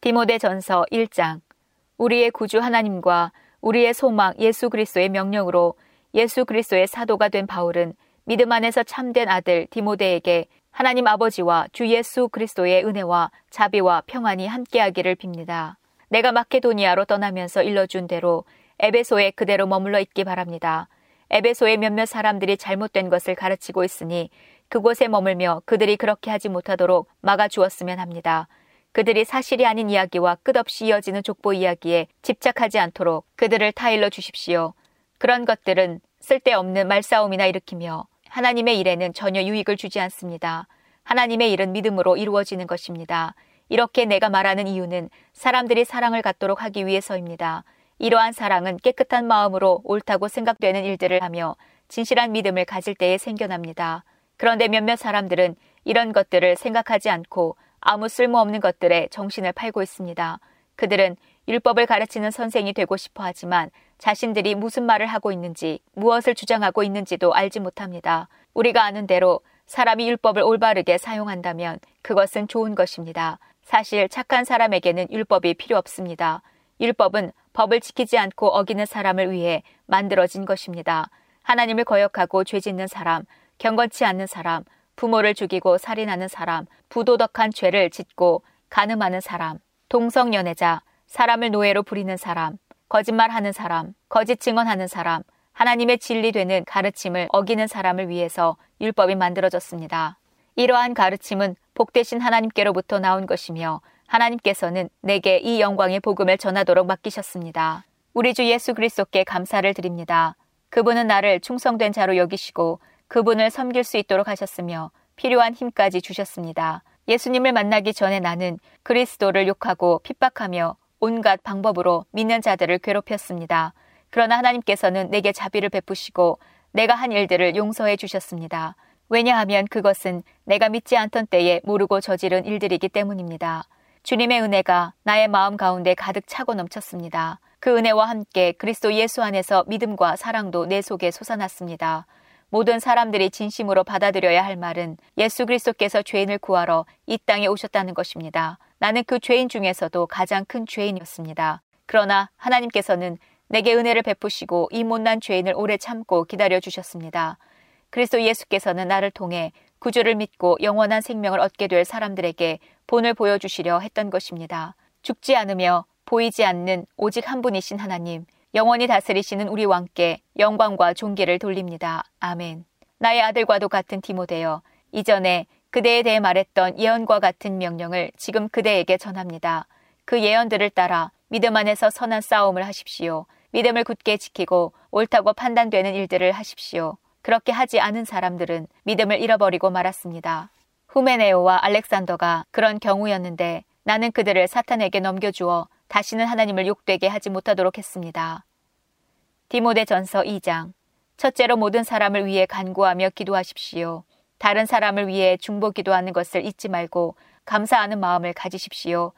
디모데 전서 1장 우리의 구주 하나님과 우리의 소망 예수 그리스도의 명령으로 예수 그리스도의 사도가 된 바울은 믿음 안에서 참된 아들 디모데에게 하나님 아버지와 주 예수 그리스도의 은혜와 자비와 평안이 함께하기를 빕니다. 내가 마케도니아로 떠나면서 일러준 대로 에베소에 그대로 머물러 있기 바랍니다. 에베소의 몇몇 사람들이 잘못된 것을 가르치고 있으니 그곳에 머물며 그들이 그렇게 하지 못하도록 막아주었으면 합니다. 그들이 사실이 아닌 이야기와 끝없이 이어지는 족보 이야기에 집착하지 않도록 그들을 타일러 주십시오. 그런 것들은 쓸데없는 말싸움이나 일으키며 하나님의 일에는 전혀 유익을 주지 않습니다. 하나님의 일은 믿음으로 이루어지는 것입니다. 이렇게 내가 말하는 이유는 사람들이 사랑을 갖도록 하기 위해서입니다. 이러한 사랑은 깨끗한 마음으로 옳다고 생각되는 일들을 하며 진실한 믿음을 가질 때에 생겨납니다. 그런데 몇몇 사람들은 이런 것들을 생각하지 않고 아무 쓸모없는 것들에 정신을 팔고 있습니다. 그들은 율법을 가르치는 선생이 되고 싶어 하지만 자신들이 무슨 말을 하고 있는지 무엇을 주장하고 있는지도 알지 못합니다. 우리가 아는 대로 사람이 율법을 올바르게 사용한다면 그것은 좋은 것입니다. 사실 착한 사람에게는 율법이 필요 없습니다. 율법은 법을 지키지 않고 어기는 사람을 위해 만들어진 것입니다. 하나님을 거역하고 죄 짓는 사람, 경건치 않는 사람, 부모를 죽이고 살인하는 사람, 부도덕한 죄를 짓고 가늠하는 사람, 동성연애자, 사람을 노예로 부리는 사람, 거짓말하는 사람, 거짓 증언하는 사람, 하나님의 진리 되는 가르침을 어기는 사람을 위해서 율법이 만들어졌습니다. 이러한 가르침은 복되신 하나님께로부터 나온 것이며 하나님께서는 내게 이 영광의 복음을 전하도록 맡기셨습니다. 우리 주 예수 그리스도께 감사를 드립니다. 그분은 나를 충성된 자로 여기시고 그분을 섬길 수 있도록 하셨으며 필요한 힘까지 주셨습니다. 예수님을 만나기 전에 나는 그리스도를 욕하고 핍박하며 온갖 방법으로 믿는 자들을 괴롭혔습니다. 그러나 하나님께서는 내게 자비를 베푸시고 내가 한 일들을 용서해 주셨습니다. 왜냐하면 그것은 내가 믿지 않던 때에 모르고 저지른 일들이기 때문입니다. 주님의 은혜가 나의 마음 가운데 가득 차고 넘쳤습니다. 그 은혜와 함께 그리스도 예수 안에서 믿음과 사랑도 내 속에 솟아났습니다. 모든 사람들이 진심으로 받아들여야 할 말은 예수 그리스도께서 죄인을 구하러 이 땅에 오셨다는 것입니다. 나는 그 죄인 중에서도 가장 큰 죄인이었습니다. 그러나 하나님께서는 내게 은혜를 베푸시고 이 못난 죄인을 오래 참고 기다려 주셨습니다. 그리스도 예수께서는 나를 통해 구주를 믿고 영원한 생명을 얻게 될 사람들에게 본을 보여주시려 했던 것입니다. 죽지 않으며 보이지 않는 오직 한 분이신 하나님, 영원히 다스리시는 우리 왕께 영광과 존귀를 돌립니다. 아멘. 나의 아들과도 같은 디모데여, 이전에 그대에 대해 말했던 예언과 같은 명령을 지금 그대에게 전합니다. 그 예언들을 따라 믿음 안에서 선한 싸움을 하십시오. 믿음을 굳게 지키고 옳다고 판단되는 일들을 하십시오. 그렇게 하지 않은 사람들은 믿음을 잃어버리고 말았습니다. 후메네오와 알렉산더가 그런 경우였는데 나는 그들을 사탄에게 넘겨주어 다시는 하나님을 욕되게 하지 못하도록 했습니다. 디모데 전서 2장. 첫째로 모든 사람을 위해 간구하며 기도하십시오. 다른 사람을 위해 중보 기도 하는 것을 잊지 말고 감사하는 마음을 가지십시오.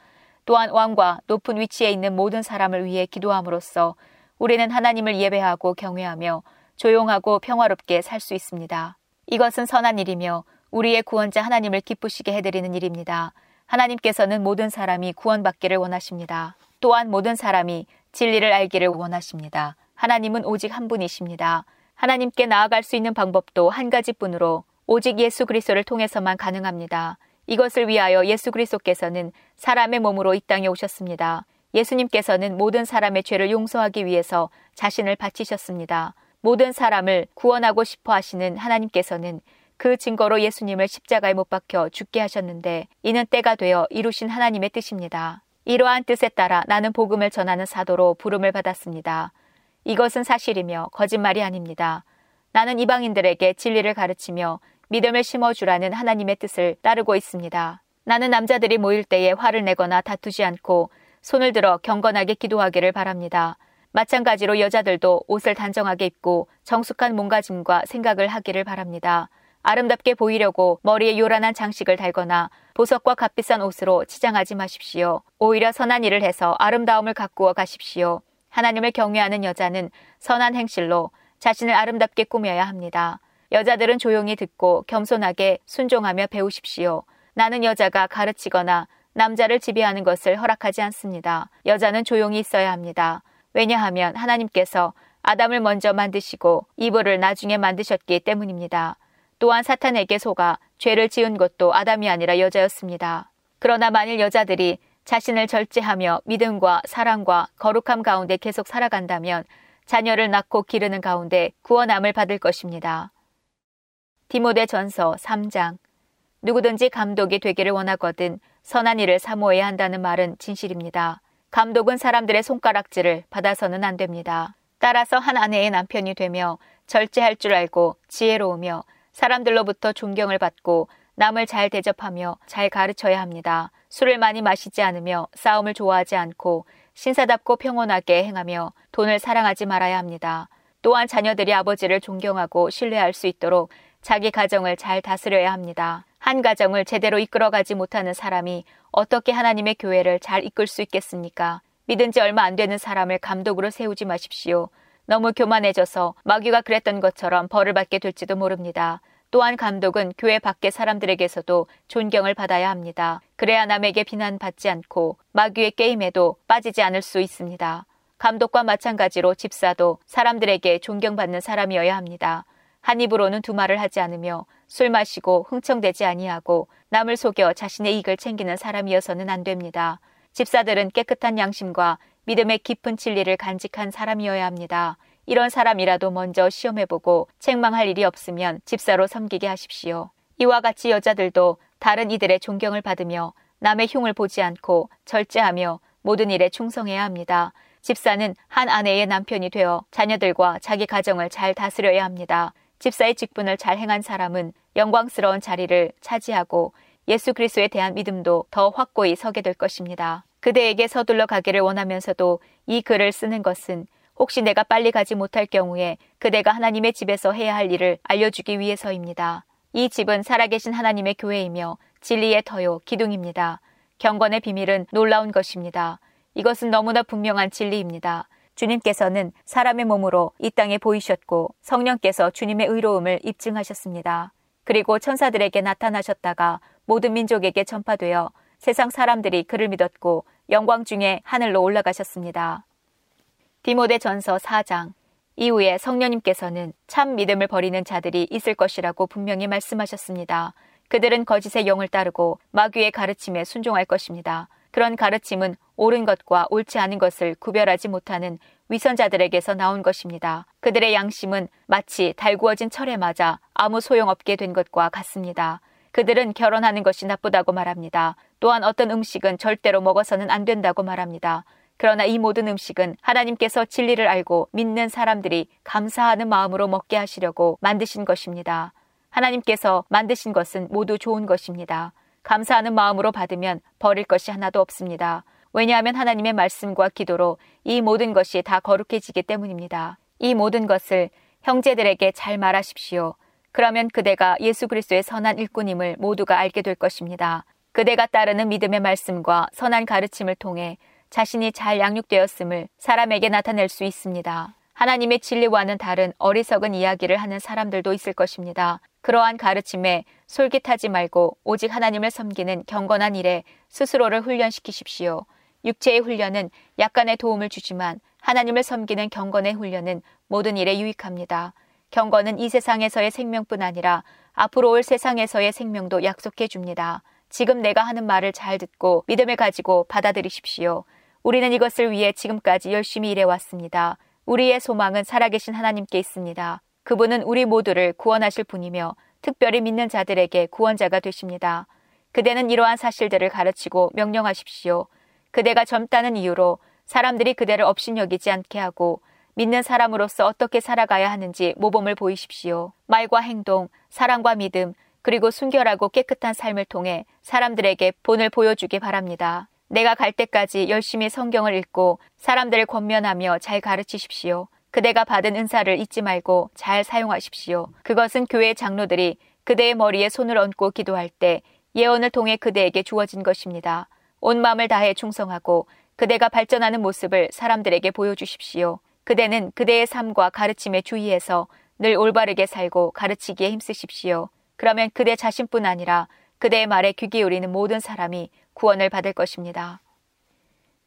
또한 왕과 높은 위치에 있는 모든 사람을 위해 기도함으로써 우리는 하나님을 예배하고 경외하며 조용하고 평화롭게 살 수 있습니다. 이것은 선한 일이며 우리의 구원자 하나님을 기쁘시게 해드리는 일입니다. 하나님께서는 모든 사람이 구원받기를 원하십니다. 또한 모든 사람이 진리를 알기를 원하십니다. 하나님은 오직 한 분이십니다. 하나님께 나아갈 수 있는 방법도 한 가지뿐으로 오직 예수 그리스도를 통해서만 가능합니다. 이것을 위하여 예수 그리스도께서는 사람의 몸으로 이 땅에 오셨습니다. 예수님께서는 모든 사람의 죄를 용서하기 위해서 자신을 바치셨습니다. 모든 사람을 구원하고 싶어 하시는 하나님께서는 그 증거로 예수님을 십자가에 못 박혀 죽게 하셨는데 이는 때가 되어 이루신 하나님의 뜻입니다. 이러한 뜻에 따라 나는 복음을 전하는 사도로 부름을 받았습니다. 이것은 사실이며 거짓말이 아닙니다. 나는 이방인들에게 진리를 가르치며 믿음을 심어주라는 하나님의 뜻을 따르고 있습니다. 나는 남자들이 모일 때에 화를 내거나 다투지 않고 손을 들어 경건하게 기도하기를 바랍니다. 마찬가지로 여자들도 옷을 단정하게 입고 정숙한 몸가짐과 생각을 하기를 바랍니다. 아름답게 보이려고 머리에 요란한 장식을 달거나 보석과 값비싼 옷으로 치장하지 마십시오. 오히려 선한 일을 해서 아름다움을 가꾸어 가십시오. 하나님을 경외하는 여자는 선한 행실로 자신을 아름답게 꾸며야 합니다. 여자들은 조용히 듣고 겸손하게 순종하며 배우십시오. 나는 여자가 가르치거나 남자를 지배하는 것을 허락하지 않습니다. 여자는 조용히 있어야 합니다. 왜냐하면 하나님께서 아담을 먼저 만드시고 이브를 나중에 만드셨기 때문입니다. 또한 사탄에게 속아 죄를 지은 것도 아담이 아니라 여자였습니다. 그러나 만일 여자들이 자신을 절제하며 믿음과 사랑과 거룩함 가운데 계속 살아간다면 자녀를 낳고 기르는 가운데 구원함을 받을 것입니다. 디모데 전서 3장 누구든지 감독이 되기를 원하거든 선한 일을 사모해야 한다는 말은 진실입니다. 감독은 사람들의 손가락질을 받아서는 안 됩니다. 따라서 한 아내의 남편이 되며 절제할 줄 알고 지혜로우며 사람들로부터 존경을 받고 남을 잘 대접하며 잘 가르쳐야 합니다. 술을 많이 마시지 않으며 싸움을 좋아하지 않고 신사답고 평온하게 행하며 돈을 사랑하지 말아야 합니다. 또한 자녀들이 아버지를 존경하고 신뢰할 수 있도록 자기 가정을 잘 다스려야 합니다. 한 가정을 제대로 이끌어가지 못하는 사람이 어떻게 하나님의 교회를 잘 이끌 수 있겠습니까? 믿은 지 얼마 안 되는 사람을 감독으로 세우지 마십시오. 너무 교만해져서 마귀가 그랬던 것처럼 벌을 받게 될지도 모릅니다. 또한 감독은 교회 밖의 사람들에게서도 존경을 받아야 합니다. 그래야 남에게 비난받지 않고 마귀의 게임에도 빠지지 않을 수 있습니다. 감독과 마찬가지로 집사도 사람들에게 존경받는 사람이어야 합니다. 한 입으로는 두 말을 하지 않으며 술 마시고 흥청대지 아니하고 남을 속여 자신의 이익을 챙기는 사람이어서는 안 됩니다. 집사들은 깨끗한 양심과 믿음의 깊은 진리를 간직한 사람이어야 합니다. 이런 사람이라도 먼저 시험해보고 책망할 일이 없으면 집사로 섬기게 하십시오. 이와 같이 여자들도 다른 이들의 존경을 받으며 남의 흉을 보지 않고 절제하며 모든 일에 충성해야 합니다. 집사는 한 아내의 남편이 되어 자녀들과 자기 가정을 잘 다스려야 합니다. 집사의 직분을 잘 행한 사람은 영광스러운 자리를 차지하고 예수 그리스도에 대한 믿음도 더 확고히 서게 될 것입니다. 그대에게 서둘러 가기를 원하면서도 이 글을 쓰는 것은 혹시 내가 빨리 가지 못할 경우에 그대가 하나님의 집에서 해야 할 일을 알려주기 위해서입니다. 이 집은 살아계신 하나님의 교회이며 진리의 터요 기둥입니다. 경건의 비밀은 놀라운 것입니다. 이것은 너무나 분명한 진리입니다. 주님께서는 사람의 몸으로 이 땅에 보이셨고 성령께서 주님의 의로움을 입증하셨습니다. 그리고 천사들에게 나타나셨다가 모든 민족에게 전파되어 세상 사람들이 그를 믿었고 영광 중에 하늘로 올라가셨습니다. 디모데 전서 4장 이후에 성령님께서는 참 믿음을 버리는 자들이 있을 것이라고 분명히 말씀하셨습니다. 그들은 거짓의 영을 따르고 마귀의 가르침에 순종할 것입니다. 그런 가르침은 옳은 것과 옳지 않은 것을 구별하지 못하는 위선자들에게서 나온 것입니다. 그들의 양심은 마치 달구어진 철에 맞아 아무 소용없게 된 것과 같습니다. 그들은 결혼하는 것이 나쁘다고 말합니다. 또한 어떤 음식은 절대로 먹어서는 안 된다고 말합니다. 그러나 이 모든 음식은 하나님께서 진리를 알고 믿는 사람들이 감사하는 마음으로 먹게 하시려고 만드신 것입니다. 하나님께서 만드신 것은 모두 좋은 것입니다. 감사하는 마음으로 받으면 버릴 것이 하나도 없습니다. 왜냐하면 하나님의 말씀과 기도로 이 모든 것이 다 거룩해지기 때문입니다. 이 모든 것을 형제들에게 잘 말하십시오. 그러면 그대가 예수 그리스도의 선한 일꾼임을 모두가 알게 될 것입니다. 그대가 따르는 믿음의 말씀과 선한 가르침을 통해 자신이 잘 양육되었음을 사람에게 나타낼 수 있습니다. 하나님의 진리와는 다른 어리석은 이야기를 하는 사람들도 있을 것입니다. 그러한 가르침에 솔깃하지 말고 오직 하나님을 섬기는 경건한 일에 스스로를 훈련시키십시오. 육체의 훈련은 약간의 도움을 주지만 하나님을 섬기는 경건의 훈련은 모든 일에 유익합니다. 경건은 이 세상에서의 생명뿐 아니라 앞으로 올 세상에서의 생명도 약속해 줍니다. 지금 내가 하는 말을 잘 듣고 믿음을 가지고 받아들이십시오. 우리는 이것을 위해 지금까지 열심히 일해왔습니다. 우리의 소망은 살아계신 하나님께 있습니다. 그분은 우리 모두를 구원하실 분이며 특별히 믿는 자들에게 구원자가 되십니다. 그대는 이러한 사실들을 가르치고 명령하십시오. 그대가 젊다는 이유로 사람들이 그대를 업신여기지 않게 하고 믿는 사람으로서 어떻게 살아가야 하는지 모범을 보이십시오. 말과 행동, 사랑과 믿음, 그리고 순결하고 깨끗한 삶을 통해 사람들에게 본을 보여주기 바랍니다. 내가 갈 때까지 열심히 성경을 읽고 사람들을 권면하며 잘 가르치십시오. 그대가 받은 은사를 잊지 말고 잘 사용하십시오. 그것은 교회 장로들이 그대의 머리에 손을 얹고 기도할 때 예언을 통해 그대에게 주어진 것입니다. 온 마음을 다해 충성하고 그대가 발전하는 모습을 사람들에게 보여주십시오. 그대는 그대의 삶과 가르침에 주의해서 늘 올바르게 살고 가르치기에 힘쓰십시오. 그러면 그대 자신뿐 아니라 그대의 말에 귀 기울이는 모든 사람이 구원을 받을 것입니다.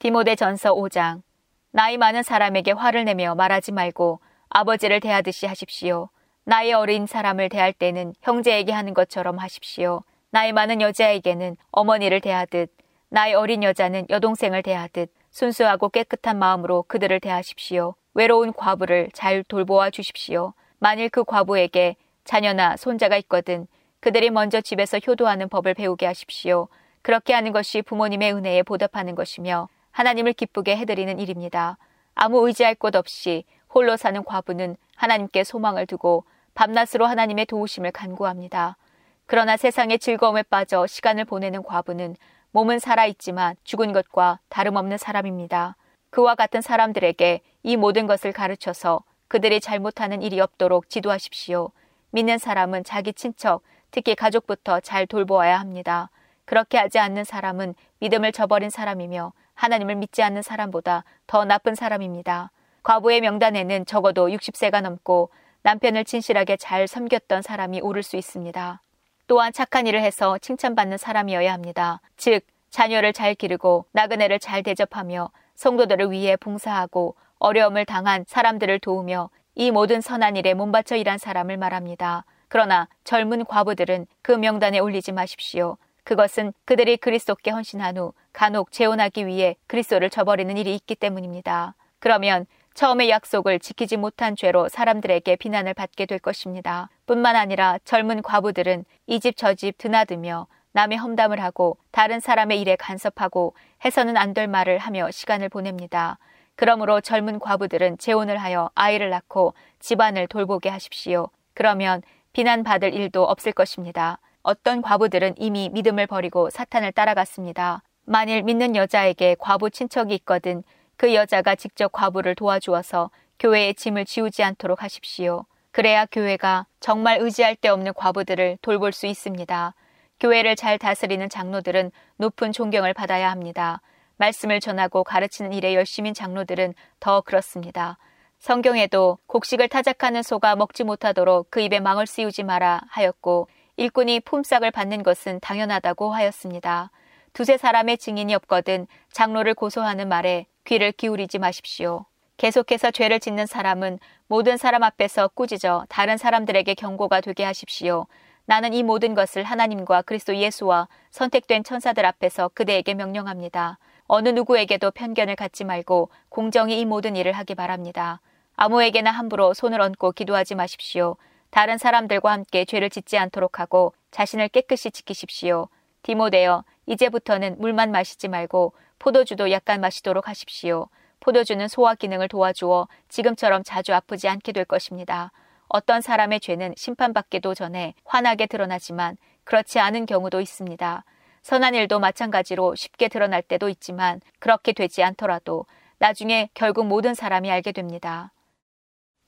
디모데 전서 5장 나이 많은 사람에게 화를 내며 말하지 말고 아버지를 대하듯이 하십시오. 나이 어린 사람을 대할 때는 형제에게 하는 것처럼 하십시오. 나이 많은 여자에게는 어머니를 대하듯, 나이 어린 여자는 여동생을 대하듯 순수하고 깨끗한 마음으로 그들을 대하십시오. 외로운 과부를 잘 돌보아 주십시오. 만일 그 과부에게 자녀나 손자가 있거든 그들이 먼저 집에서 효도하는 법을 배우게 하십시오. 그렇게 하는 것이 부모님의 은혜에 보답하는 것이며 하나님을 기쁘게 해드리는 일입니다. 아무 의지할 곳 없이 홀로 사는 과부는 하나님께 소망을 두고 밤낮으로 하나님의 도우심을 간구합니다. 그러나 세상의 즐거움에 빠져 시간을 보내는 과부는 몸은 살아있지만 죽은 것과 다름없는 사람입니다. 그와 같은 사람들에게 이 모든 것을 가르쳐서 그들이 잘못하는 일이 없도록 지도하십시오. 믿는 사람은 자기 친척, 특히 가족부터 잘 돌보아야 합니다. 그렇게 하지 않는 사람은 믿음을 저버린 사람이며 하나님을 믿지 않는 사람보다 더 나쁜 사람입니다. 과부의 명단에는 적어도 60세가 넘고 남편을 진실하게 잘 섬겼던 사람이 오를 수 있습니다. 또한 착한 일을 해서 칭찬받는 사람이어야 합니다. 즉, 자녀를 잘 기르고 나그네를 잘 대접하며 성도들을 위해 봉사하고 어려움을 당한 사람들을 도우며 이 모든 선한 일에 몸바쳐 일한 사람을 말합니다. 그러나 젊은 과부들은 그 명단에 올리지 마십시오. 그것은 그들이 그리스도께 헌신한 후 간혹 재혼하기 위해 그리스도를 저버리는 일이 있기 때문입니다. 그러면 처음의 약속을 지키지 못한 죄로 사람들에게 비난을 받게 될 것입니다. 뿐만 아니라 젊은 과부들은 이 집 저 집 드나들며 남의 험담을 하고 다른 사람의 일에 간섭하고 해서는 안 될 말을 하며 시간을 보냅니다. 그러므로 젊은 과부들은 재혼을 하여 아이를 낳고 집안을 돌보게 하십시오. 그러면 비난받을 일도 없을 것입니다. 어떤 과부들은 이미 믿음을 버리고 사탄을 따라갔습니다. 만일 믿는 여자에게 과부 친척이 있거든 그 여자가 직접 과부를 도와주어서 교회의 짐을 지우지 않도록 하십시오. 그래야 교회가 정말 의지할 데 없는 과부들을 돌볼 수 있습니다. 교회를 잘 다스리는 장로들은 높은 존경을 받아야 합니다. 말씀을 전하고 가르치는 일에 열심인 장로들은 더 그렇습니다. 성경에도 곡식을 타작하는 소가 먹지 못하도록 그 입에 망을 씌우지 마라 하였고 일꾼이 품삯을 받는 것은 당연하다고 하였습니다. 두세 사람의 증인이 없거든 장로를 고소하는 말에 귀를 기울이지 마십시오. 계속해서 죄를 짓는 사람은 모든 사람 앞에서 꾸짖어 다른 사람들에게 경고가 되게 하십시오. 나는 이 모든 것을 하나님과 그리스도 예수와 선택된 천사들 앞에서 그대에게 명령합니다. 어느 누구에게도 편견을 갖지 말고 공정히 이 모든 일을 하기 바랍니다. 아무에게나 함부로 손을 얹고 기도하지 마십시오. 다른 사람들과 함께 죄를 짓지 않도록 하고 자신을 깨끗이 지키십시오. 디모데여, 이제부터는 물만 마시지 말고 포도주도 약간 마시도록 하십시오. 포도주는 소화 기능을 도와주어 지금처럼 자주 아프지 않게 될 것입니다. 어떤 사람의 죄는 심판받기도 전에 환하게 드러나지만 그렇지 않은 경우도 있습니다. 선한 일도 마찬가지로 쉽게 드러날 때도 있지만 그렇게 되지 않더라도 나중에 결국 모든 사람이 알게 됩니다.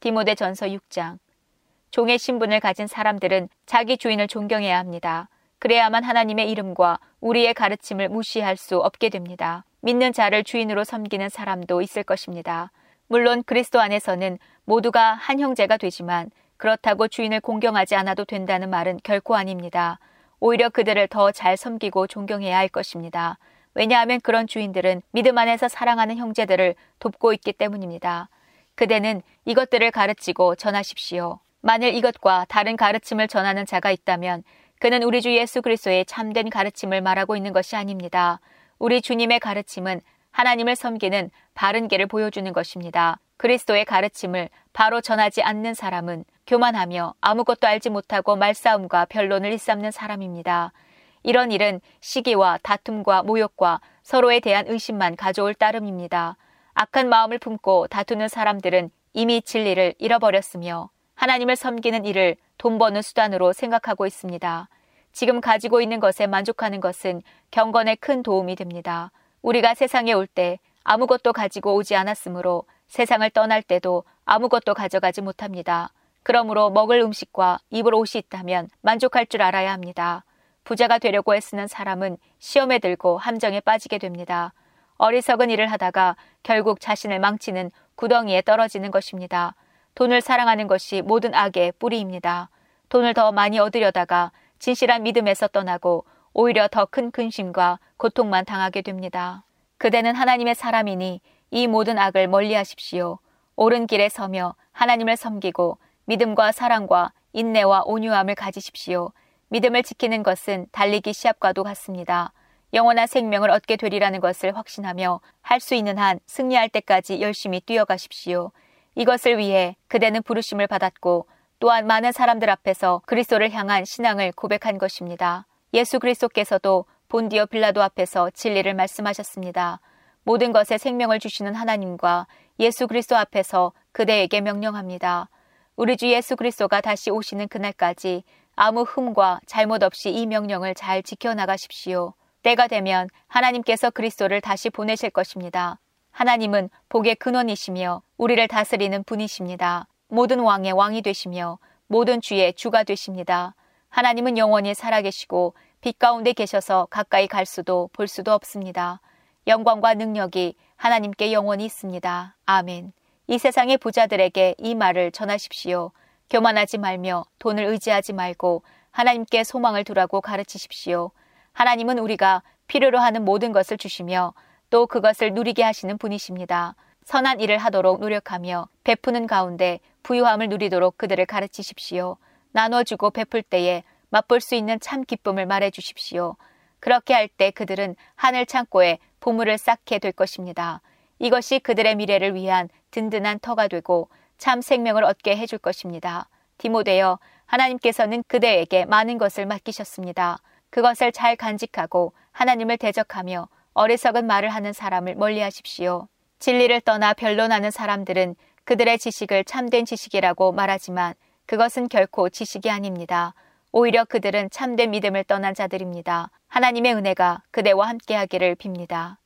디모데 전서 6장 종의 신분을 가진 사람들은 자기 주인을 존경해야 합니다. 그래야만 하나님의 이름과 우리의 가르침을 무시할 수 없게 됩니다. 믿는 자를 주인으로 섬기는 사람도 있을 것입니다. 물론 그리스도 안에서는 모두가 한 형제가 되지만 그렇다고 주인을 공경하지 않아도 된다는 말은 결코 아닙니다. 오히려 그들을 더 잘 섬기고 존경해야 할 것입니다. 왜냐하면 그런 주인들은 믿음 안에서 사랑하는 형제들을 돕고 있기 때문입니다. 그대는 이것들을 가르치고 전하십시오. 만일 이것과 다른 가르침을 전하는 자가 있다면 그는 우리 주 예수 그리스도의 참된 가르침을 말하고 있는 것이 아닙니다. 우리 주님의 가르침은 하나님을 섬기는 바른 길을 보여주는 것입니다. 그리스도의 가르침을 바로 전하지 않는 사람은 교만하며 아무것도 알지 못하고 말싸움과 변론을 일삼는 사람입니다. 이런 일은 시기와 다툼과 모욕과 서로에 대한 의심만 가져올 따름입니다. 악한 마음을 품고 다투는 사람들은 이미 진리를 잃어버렸으며 하나님을 섬기는 일을 돈 버는 수단으로 생각하고 있습니다. 지금 가지고 있는 것에 만족하는 것은 경건에 큰 도움이 됩니다. 우리가 세상에 올 때 아무것도 가지고 오지 않았으므로 세상을 떠날 때도 아무것도 가져가지 못합니다. 그러므로 먹을 음식과 입을 옷이 있다면 만족할 줄 알아야 합니다. 부자가 되려고 애쓰는 사람은 시험에 들고 함정에 빠지게 됩니다. 어리석은 일을 하다가 결국 자신을 망치는 구덩이에 떨어지는 것입니다. 돈을 사랑하는 것이 모든 악의 뿌리입니다. 돈을 더 많이 얻으려다가 진실한 믿음에서 떠나고 오히려 더 큰 근심과 고통만 당하게 됩니다. 그대는 하나님의 사람이니 이 모든 악을 멀리 하십시오. 옳은 길에 서며 하나님을 섬기고 믿음과 사랑과 인내와 온유함을 가지십시오. 믿음을 지키는 것은 달리기 시합과도 같습니다. 영원한 생명을 얻게 되리라는 것을 확신하며 할 수 있는 한 승리할 때까지 열심히 뛰어가십시오. 이것을 위해 그대는 부르심을 받았고 또한 많은 사람들 앞에서 그리스도를 향한 신앙을 고백한 것입니다. 예수 그리스도께서도 본디어 빌라도 앞에서 진리를 말씀하셨습니다. 모든 것에 생명을 주시는 하나님과 예수 그리스도 앞에서 그대에게 명령합니다. 우리 주 예수 그리스도가 다시 오시는 그날까지 아무 흠과 잘못 없이 이 명령을 잘 지켜나가십시오. 때가 되면 하나님께서 그리스도를 다시 보내실 것입니다. 하나님은 복의 근원이시며 우리를 다스리는 분이십니다. 모든 왕의 왕이 되시며 모든 주의 주가 되십니다. 하나님은 영원히 살아계시고 빛 가운데 계셔서 가까이 갈 수도 볼 수도 없습니다. 영광과 능력이 하나님께 영원히 있습니다. 아멘. 이 세상의 부자들에게 이 말을 전하십시오. 교만하지 말며 돈을 의지하지 말고 하나님께 소망을 두라고 가르치십시오. 하나님은 우리가 필요로 하는 모든 것을 주시며 또 그것을 누리게 하시는 분이십니다. 선한 일을 하도록 노력하며 베푸는 가운데 부유함을 누리도록 그들을 가르치십시오. 나눠주고 베풀 때에 맛볼 수 있는 참 기쁨을 말해 주십시오. 그렇게 할 때 그들은 하늘 창고에 보물을 쌓게 될 것입니다. 이것이 그들의 미래를 위한 든든한 터가 되고 참 생명을 얻게 해줄 것입니다. 디모데여, 하나님께서는 그대에게 많은 것을 맡기셨습니다. 그것을 잘 간직하고 하나님을 대적하며 어리석은 말을 하는 사람을 멀리 하십시오. 진리를 떠나 변론하는 사람들은 그들의 지식을 참된 지식이라고 말하지만 그것은 결코 지식이 아닙니다. 오히려 그들은 참된 믿음을 떠난 자들입니다. 하나님의 은혜가 그대와 함께 하기를 빕니다.